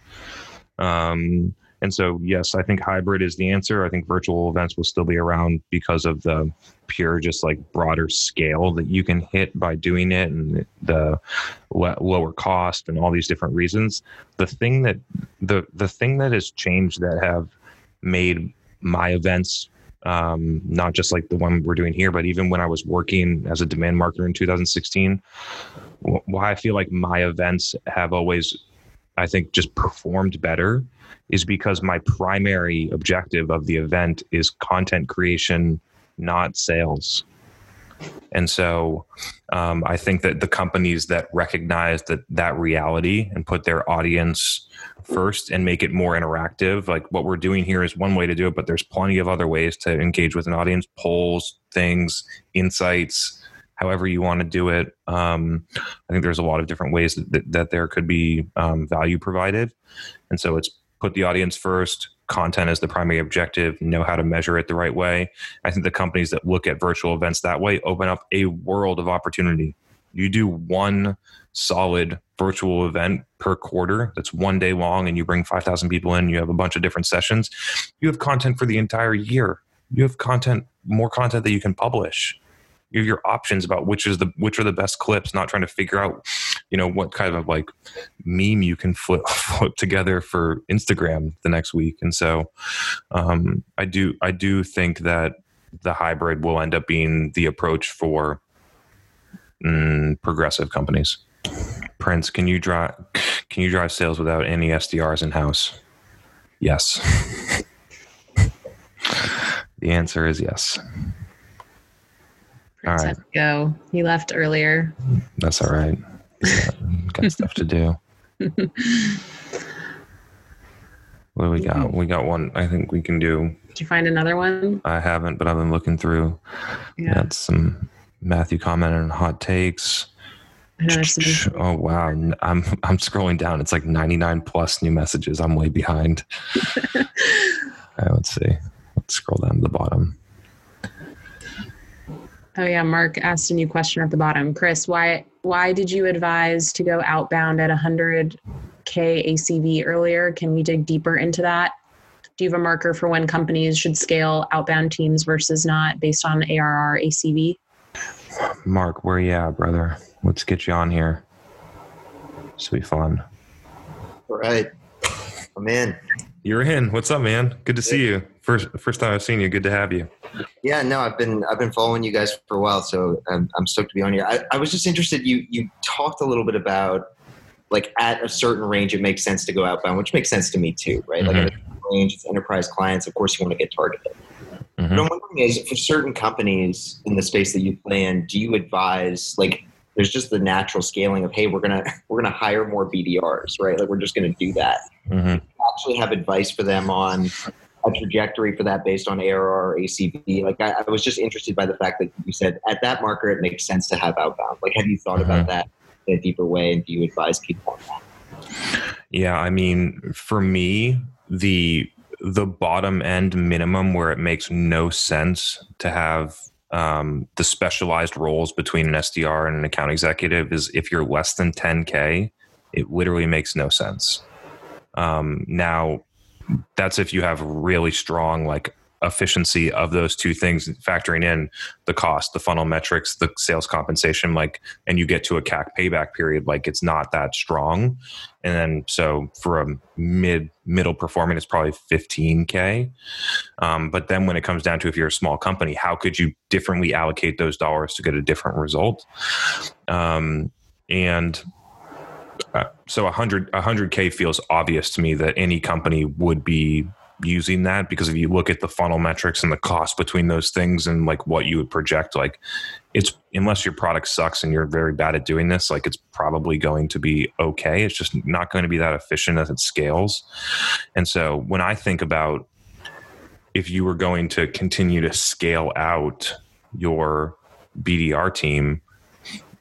Um, and so, yes, I think hybrid is the answer. I think virtual events will still be around because of the pure, just like broader scale that you can hit by doing it and the lower cost and all these different reasons. The thing that the the thing that has changed that have made my events um, not just like the one we're doing here, but even when I was working as a demand marketer in 2016, why I feel like my events have always, I think, just performed better is because my primary objective of the event is content creation, not sales. And so um, I think that the companies that recognize that that reality and put their audience first and make it more interactive, like what we're doing here is one way to do it, but there's plenty of other ways to engage with an audience, polls, things, insights, however you want to do it. Um, I think there's a lot of different ways that, that there could be um, value provided. And so it's put the audience first, content as the primary objective, know how to measure it the right way. I think the companies that look at virtual events that way open up a world of opportunity. You do one solid virtual event per quarter that's one day long and you bring 5,000 people in, you have a bunch of different sessions. You have content for the entire year. You have content, more content that you can publish you have your options about which is the which are the best clips not trying to figure out you know what kind of like meme you can flip flip together for instagram the next week and so um, i do i do think that the hybrid will end up being the approach for mm, progressive companies prince can you drive can you drive sales without any sdrs in house yes the answer is yes all right. go. He left earlier. That's all right. Got, got stuff to do. what do we got? Hmm. We got one. I think we can do. Did you find another one? I haven't, but I've been looking through. Yeah. Got some Matthew comment on hot takes. Oh wow! I'm I'm scrolling down. It's like 99 plus new messages. I'm way behind. All right, uh, let's see. Let's scroll down to the bottom. Oh yeah, Mark asked a new question at the bottom. Chris, why why did you advise to go outbound at 100k ACV earlier? Can we dig deeper into that? Do you have a marker for when companies should scale outbound teams versus not based on ARR ACV? Mark, where you at, brother? Let's get you on here. This will be fun. All right. I'm in. You're in. What's up, man? Good to see you. First first time I've seen you. Good to have you. Yeah, no, I've been I've been following you guys for a while, so I'm, I'm stoked to be on here. I, I was just interested. You you talked a little bit about like at a certain range, it makes sense to go outbound, which makes sense to me too, right? Mm-hmm. Like at a range, it's enterprise clients. Of course, you want to get targeted. Mm-hmm. What I'm wondering is for certain companies in the space that you play in, do you advise like there's just the natural scaling of hey, we're gonna we're gonna hire more BDRs, right? Like we're just gonna do that. Mm-hmm. Actually, have advice for them on a trajectory for that based on ARR or ACV? Like, I, I, was just interested by the fact that you said at that marker it makes sense to have outbound. Like, have you thought mm-hmm. about that in a deeper way, and do you advise people on that? Yeah, I mean, for me, the the bottom end minimum where it makes no sense to have um, the specialized roles between an SDR and an account executive is if you're less than 10k, it literally makes no sense. Um, now, that's if you have really strong like efficiency of those two things factoring in the cost the funnel metrics the sales compensation like and you get to a cac payback period like it's not that strong. And then so for a mid middle performing it's probably 15k um, but then when it comes down to if you're a small company how could you differently allocate those dollars to get a different result? Um, and uh, so 100 100k feels obvious to me that any company would be using that because if you look at the funnel metrics and the cost between those things and like what you would project like it's unless your product sucks and you're very bad at doing this like it's probably going to be okay. It's just not going to be that efficient as it scales. And so when i think about if you were going to continue to scale out your bdr team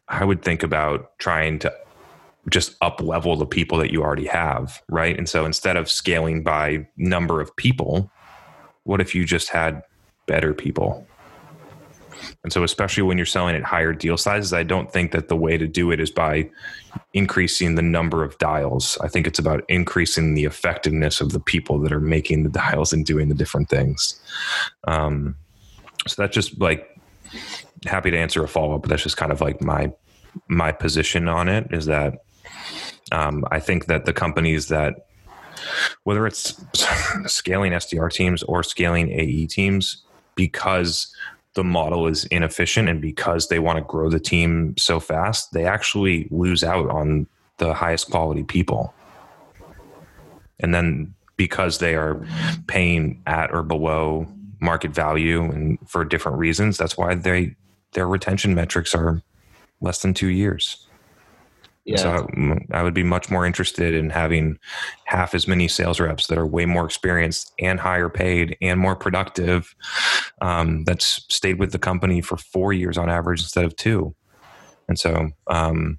i would think about trying to just up level the people that you already have, right? And so instead of scaling by number of people, what if you just had better people? And so, especially when you're selling at higher deal sizes, I don't think that the way to do it is by increasing the number of dials. I think it's about increasing the effectiveness of the people that are making the dials and doing the different things. Um, so that's just like happy to answer a follow up, but that's just kind of like my my position on it is that um, I think that the companies that, whether it's scaling SDR teams or scaling AE teams, because the model is inefficient and because they want to grow the team so fast, they actually lose out on the highest quality people. And then because they are paying at or below market value and for different reasons, that's why they their retention metrics are less than two years. Yeah. So I would be much more interested in having half as many sales reps that are way more experienced and higher paid and more productive. Um, that's stayed with the company for four years on average instead of two. And so, um,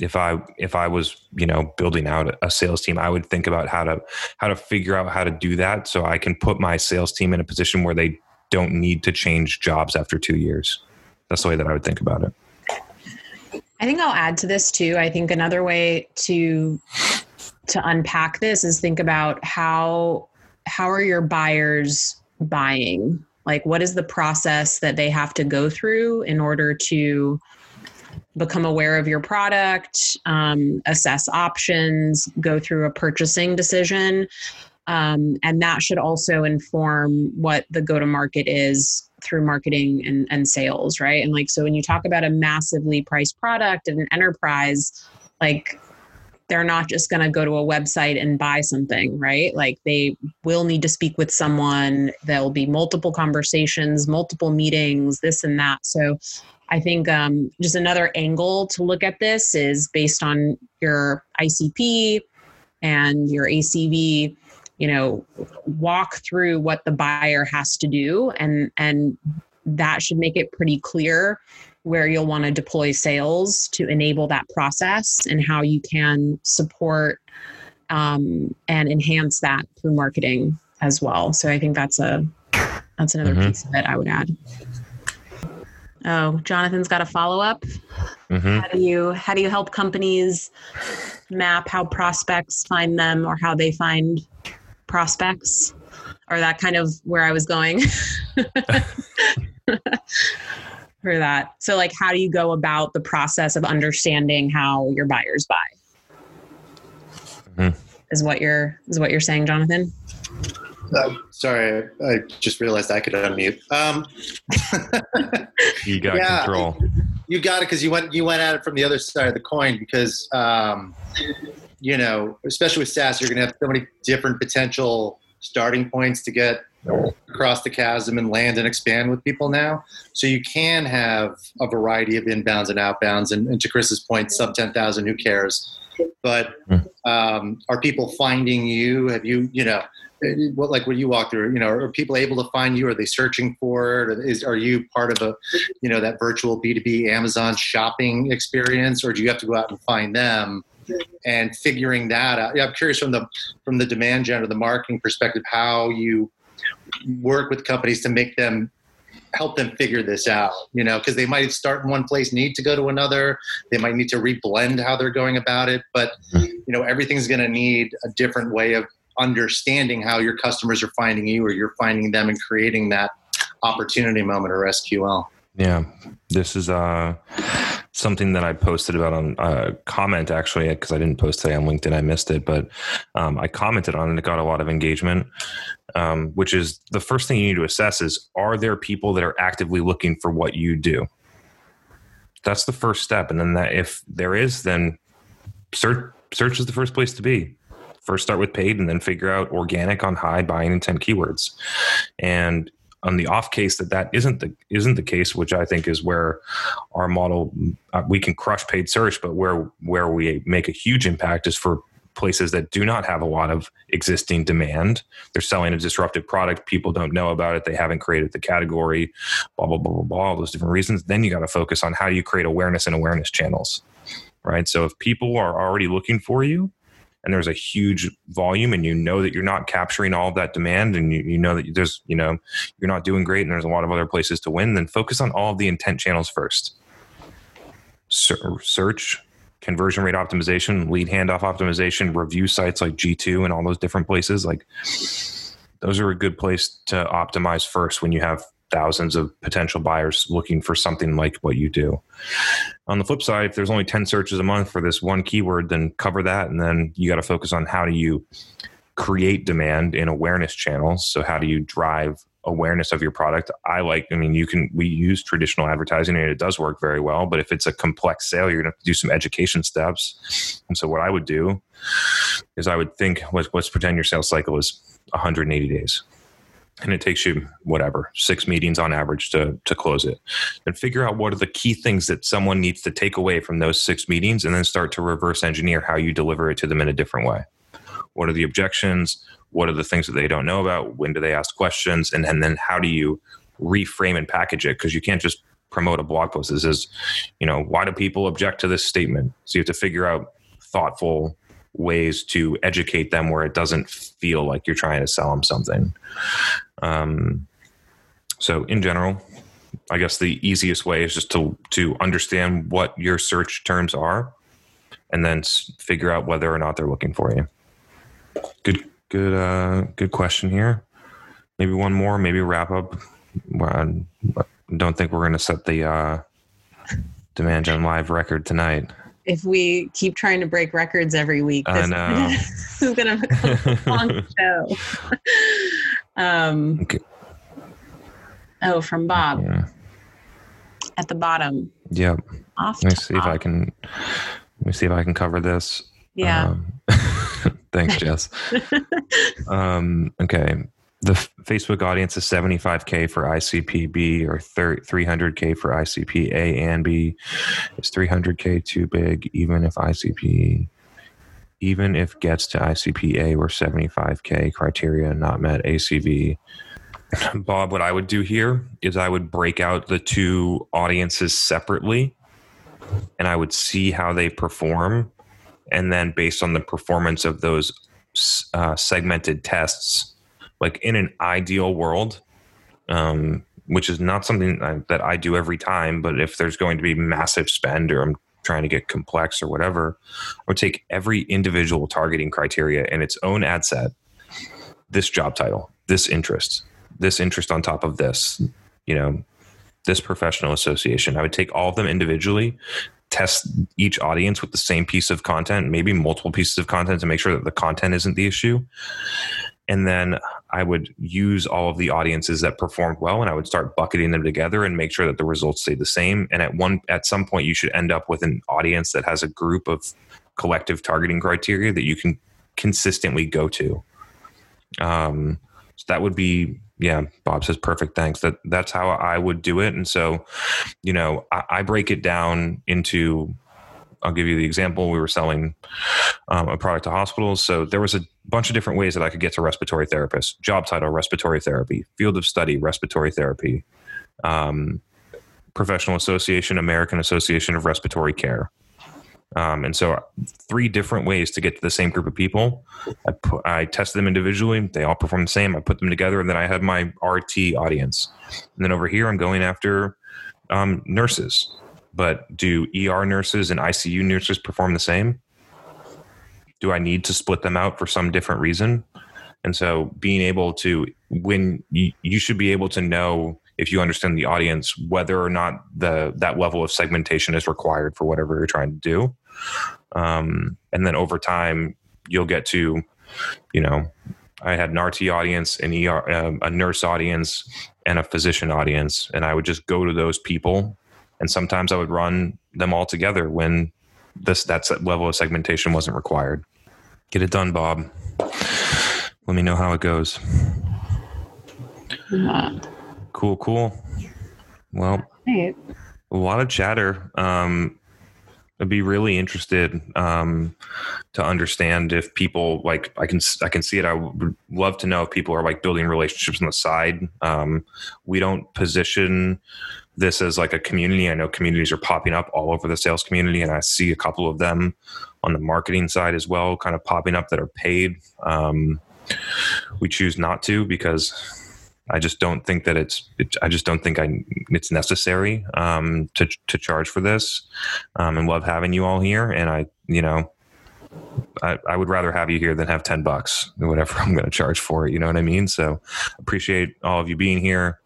if I if I was you know building out a sales team, I would think about how to how to figure out how to do that so I can put my sales team in a position where they don't need to change jobs after two years. That's the way that I would think about it. I think I'll add to this too. I think another way to to unpack this is think about how how are your buyers buying? Like what is the process that they have to go through in order to become aware of your product, um, assess options, go through a purchasing decision. Um, and that should also inform what the go to market is through marketing and, and sales, right? And like, so when you talk about a massively priced product and an enterprise, like they're not just going to go to a website and buy something, right? Like they will need to speak with someone. There'll be multiple conversations, multiple meetings, this and that. So I think um, just another angle to look at this is based on your ICP and your ACV you know walk through what the buyer has to do and and that should make it pretty clear where you'll want to deploy sales to enable that process and how you can support um, and enhance that through marketing as well so i think that's a that's another mm-hmm. piece of it i would add oh jonathan's got a follow-up mm-hmm. how do you how do you help companies map how prospects find them or how they find prospects or that kind of where I was going for that. So like how do you go about the process of understanding how your buyers buy? Mm-hmm. Is what you're is what you're saying, Jonathan? Uh, sorry, I just realized I could unmute. Um, you got yeah, control. You got it because you went you went at it from the other side of the coin because um, you know, especially with SaaS, you're going to have so many different potential starting points to get across the chasm and land and expand with people now. So you can have a variety of inbounds and outbounds. And, and to Chris's point, sub 10,000, who cares? But hmm. um, are people finding you? Have you, you know, what like what you walk through you know are people able to find you are they searching for it is are you part of a you know that virtual b2b amazon shopping experience or do you have to go out and find them and figuring that out. Yeah, I'm curious from the from the demand gen or the marketing perspective how you work with companies to make them help them figure this out. You know, because they might start in one place, need to go to another. They might need to reblend how they're going about it, but you know, everything's going to need a different way of understanding how your customers are finding you or you're finding them and creating that opportunity moment or SQL. Yeah, this is uh, something that I posted about on a uh, comment actually because I didn't post today on LinkedIn. I missed it, but um, I commented on it and it got a lot of engagement. Um, which is the first thing you need to assess is are there people that are actively looking for what you do? That's the first step, and then that if there is, then search search is the first place to be. First, start with paid, and then figure out organic on high buying intent keywords. And on the off case that that isn't the isn't the case, which I think is where our model uh, we can crush paid search, but where where we make a huge impact is for places that do not have a lot of existing demand. They're selling a disruptive product. People don't know about it. They haven't created the category, blah, blah, blah, blah, blah, all those different reasons. Then you got to focus on how you create awareness and awareness channels, right? So if people are already looking for you, and there's a huge volume and you know that you're not capturing all of that demand and you, you know that there's you know you're not doing great and there's a lot of other places to win then focus on all of the intent channels first. Search conversion rate optimization lead handoff optimization review sites like g2 and all those different places like those are a good place to optimize first when you have thousands of potential buyers looking for something like what you do. On the flip side, if there's only 10 searches a month for this one keyword, then cover that. And then you got to focus on how do you create demand in awareness channels. So, how do you drive awareness of your product? I like, I mean, you can, we use traditional advertising and it does work very well. But if it's a complex sale, you're going to have to do some education steps. And so, what I would do is I would think, let's, let's pretend your sales cycle is 180 days and it takes you whatever six meetings on average to to close it and figure out what are the key things that someone needs to take away from those six meetings and then start to reverse engineer how you deliver it to them in a different way. What are the objections? What are the things that they don't know about? When do they ask questions? And, and then how do you reframe and package it? Because you can't just promote a blog post. This is you know why do people object to this statement? So you have to figure out thoughtful ways to educate them where it doesn't feel like you're trying to sell them something. Um, so, in general, I guess the easiest way is just to to understand what your search terms are, and then figure out whether or not they're looking for you. Good, good, uh, good question here. Maybe one more. Maybe wrap up. I don't think we're going to set the uh, demand gen live record tonight if we keep trying to break records every week, this, this is going to become a long show. um, okay. Oh, from Bob yeah. at the bottom. Yep. Off let me see if I can. Let me see if I can cover this. Yeah. Um, thanks, Jess. um, okay the Facebook audience is 75K for ICP-B or 300K for ICP-A and B. Is 300K too big even if ICP, even if gets to ICP-A or 75K criteria not met ACV? Bob, what I would do here is I would break out the two audiences separately and I would see how they perform. And then based on the performance of those uh, segmented tests, like in an ideal world, um, which is not something that I do every time, but if there's going to be massive spend or I'm trying to get complex or whatever, I would take every individual targeting criteria in its own ad set, this job title, this interest, this interest on top of this, you know, this professional association. I would take all of them individually, test each audience with the same piece of content, maybe multiple pieces of content to make sure that the content isn't the issue and then I would use all of the audiences that performed well and I would start bucketing them together and make sure that the results stay the same. And at one at some point you should end up with an audience that has a group of collective targeting criteria that you can consistently go to. Um, so that would be yeah bob says perfect thanks that that's how i would do it and so you know I, I break it down into I'll give you the example. We were selling um, a product to hospitals. So there was a bunch of different ways that I could get to respiratory therapists. Job title, respiratory therapy. Field of study, respiratory therapy. Um, professional association, American Association of Respiratory Care. Um, and so, three different ways to get to the same group of people. I put, I tested them individually; they all perform the same. I put them together, and then I had my RT audience. And then over here, I'm going after um, nurses. But do ER nurses and ICU nurses perform the same? Do I need to split them out for some different reason? And so, being able to when you, you should be able to know if you understand the audience whether or not the that level of segmentation is required for whatever you're trying to do um, and then over time you'll get to you know i had an rt audience an er um, a nurse audience and a physician audience and i would just go to those people and sometimes i would run them all together when this that level of segmentation wasn't required get it done bob let me know how it goes Yeah. Cool, cool. Well, Right. a lot of chatter. Um, I'd be really interested um, to understand if people like I can I can see it. I would love to know if people are like building relationships on the side. Um, we don't position this as like a community. I know communities are popping up all over the sales community, and I see a couple of them on the marketing side as well, kind of popping up that are paid. Um, we choose not to because I just don't think that it's. It, I just don't think I it's necessary um, to to charge for this, um, and love having you all here. And I, you know, I, I would rather have you here than have ten bucks or whatever I'm going to charge for it. You know what I mean? So appreciate all of you being here.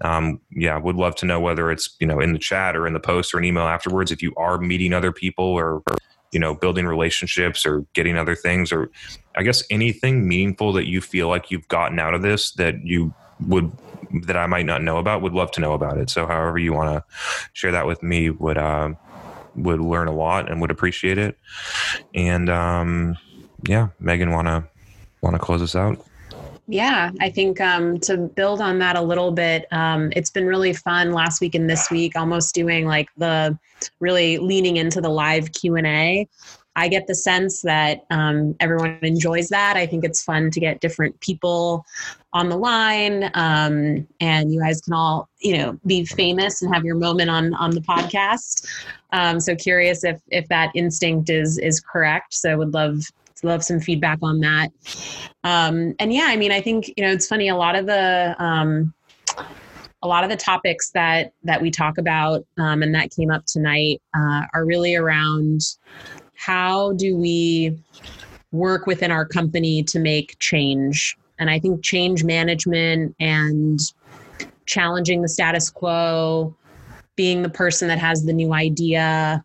Um, yeah, would love to know whether it's you know in the chat or in the post or an email afterwards if you are meeting other people or, or you know building relationships or getting other things or I guess anything meaningful that you feel like you've gotten out of this that you would that I might not know about would love to know about it. So however you want to share that with me would uh, would learn a lot and would appreciate it. And um, yeah, Megan, wanna wanna close us out? Yeah, I think um, to build on that a little bit, um, it's been really fun last week and this week, almost doing like the really leaning into the live Q and A. I get the sense that um, everyone enjoys that. I think it's fun to get different people on the line, um, and you guys can all, you know, be famous and have your moment on on the podcast. Um, so curious if if that instinct is is correct. So would love love some feedback on that. Um, and yeah, I mean, I think you know it's funny. A lot of the um, a lot of the topics that that we talk about um, and that came up tonight uh, are really around how do we work within our company to make change and i think change management and challenging the status quo being the person that has the new idea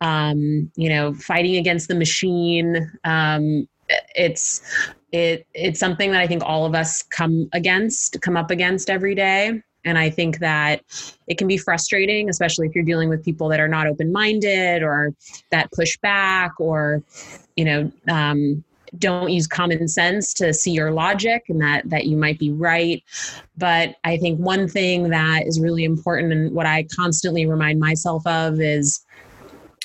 um, you know fighting against the machine um, it's it it's something that i think all of us come against come up against every day. And I think that it can be frustrating, especially if you're dealing with people that are not open minded or that push back or, you know, um, don't use common sense to see your logic and that that you might be right. But i think one thing that is really important and what i constantly remind myself of is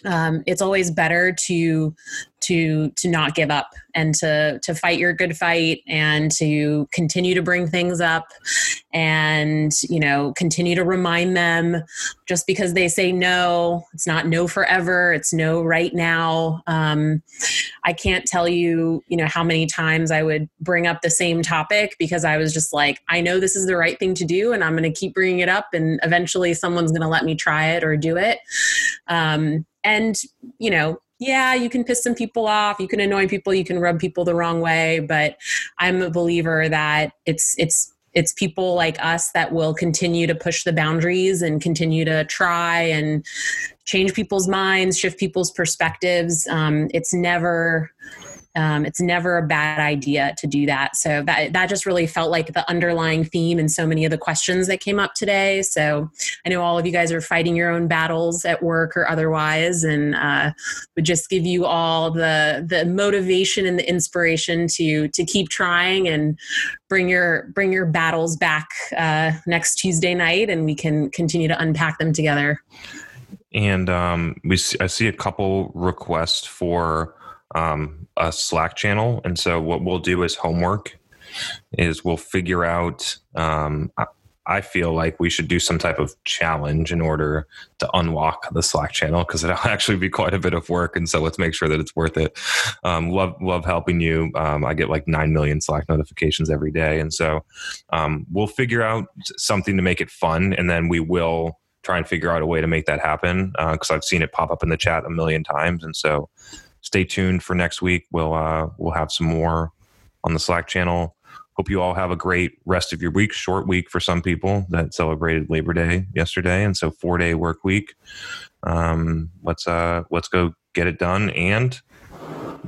um, it's always better to to to not give up and to to fight your good fight and to continue to bring things up and you know continue to remind them just because they say no it's not no forever it's no right now. Um, i can't tell you you know how many times i would bring up the same topic because i was just like i know this is the right thing to do and i'm going to keep bringing it up and eventually someone's going to let me try it or do it. Um, and you know yeah, you can piss some people off, you can annoy people, you can rub people the wrong way, but I'm a believer that it's it's it's people like us that will continue to push the boundaries and continue to try and change people's minds, shift people's perspectives. Um, it's never um, it's never a bad idea to do that. So that that just really felt like the underlying theme in so many of the questions that came up today. So I know all of you guys are fighting your own battles at work or otherwise, and uh, would just give you all the the motivation and the inspiration to to keep trying and bring your bring your battles back uh, next Tuesday night, and we can continue to unpack them together. And um, we see, I see a couple requests for um, a Slack channel. And so what we'll do as homework is we'll figure out. Um, I, feel like we should do some type of challenge in order to unlock the Slack channel because it'll actually be quite a bit of work. And so let's make sure that it's worth it. Um, love love helping you. Um, I get like nine million Slack notifications every day, and so um, we'll figure out something to make it fun, and then we will try and figure out a way to make that happen because uh, I've seen it pop up in the chat a million times, and so stay tuned for next week. We'll uh, we'll have some more on the Slack channel. Hope you all have a great rest of your week. Short week for some people that celebrated Labor Day yesterday, and so four day work week. Um, let's uh, let's go get it done. And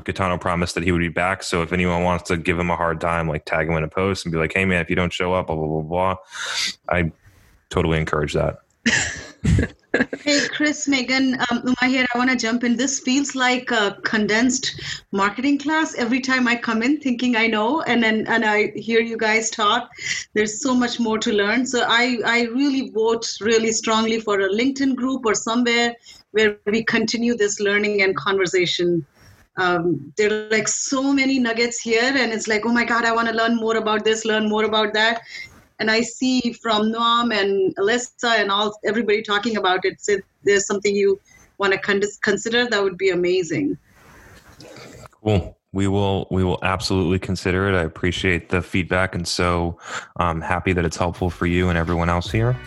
Gaetano promised that he would be back. So if anyone wants to give him a hard time, like tag him in a post and be like, "Hey man, if you don't show up, blah blah blah blah," I totally encourage that. hey, Chris, Megan, um, Uma here. I want to jump in. This feels like a condensed marketing class every time I come in, thinking I know, and then and I hear you guys talk. There's so much more to learn. So I I really vote really strongly for a LinkedIn group or somewhere where we continue this learning and conversation. Um, there are like so many nuggets here, and it's like, oh my god, I want to learn more about this, learn more about that and I see from Noam and Alyssa and all everybody talking about it. So if there's something you want to con- consider, that would be amazing. Cool. We will we will absolutely consider it. I appreciate the feedback, and so I'm um, happy that it's helpful for you and everyone else here.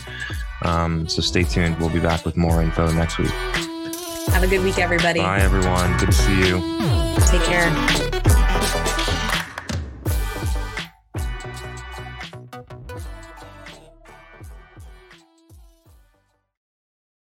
Um, so stay tuned. We'll be back with more info next week. Have a good week, everybody. Bye, everyone. Good to see you. Take care.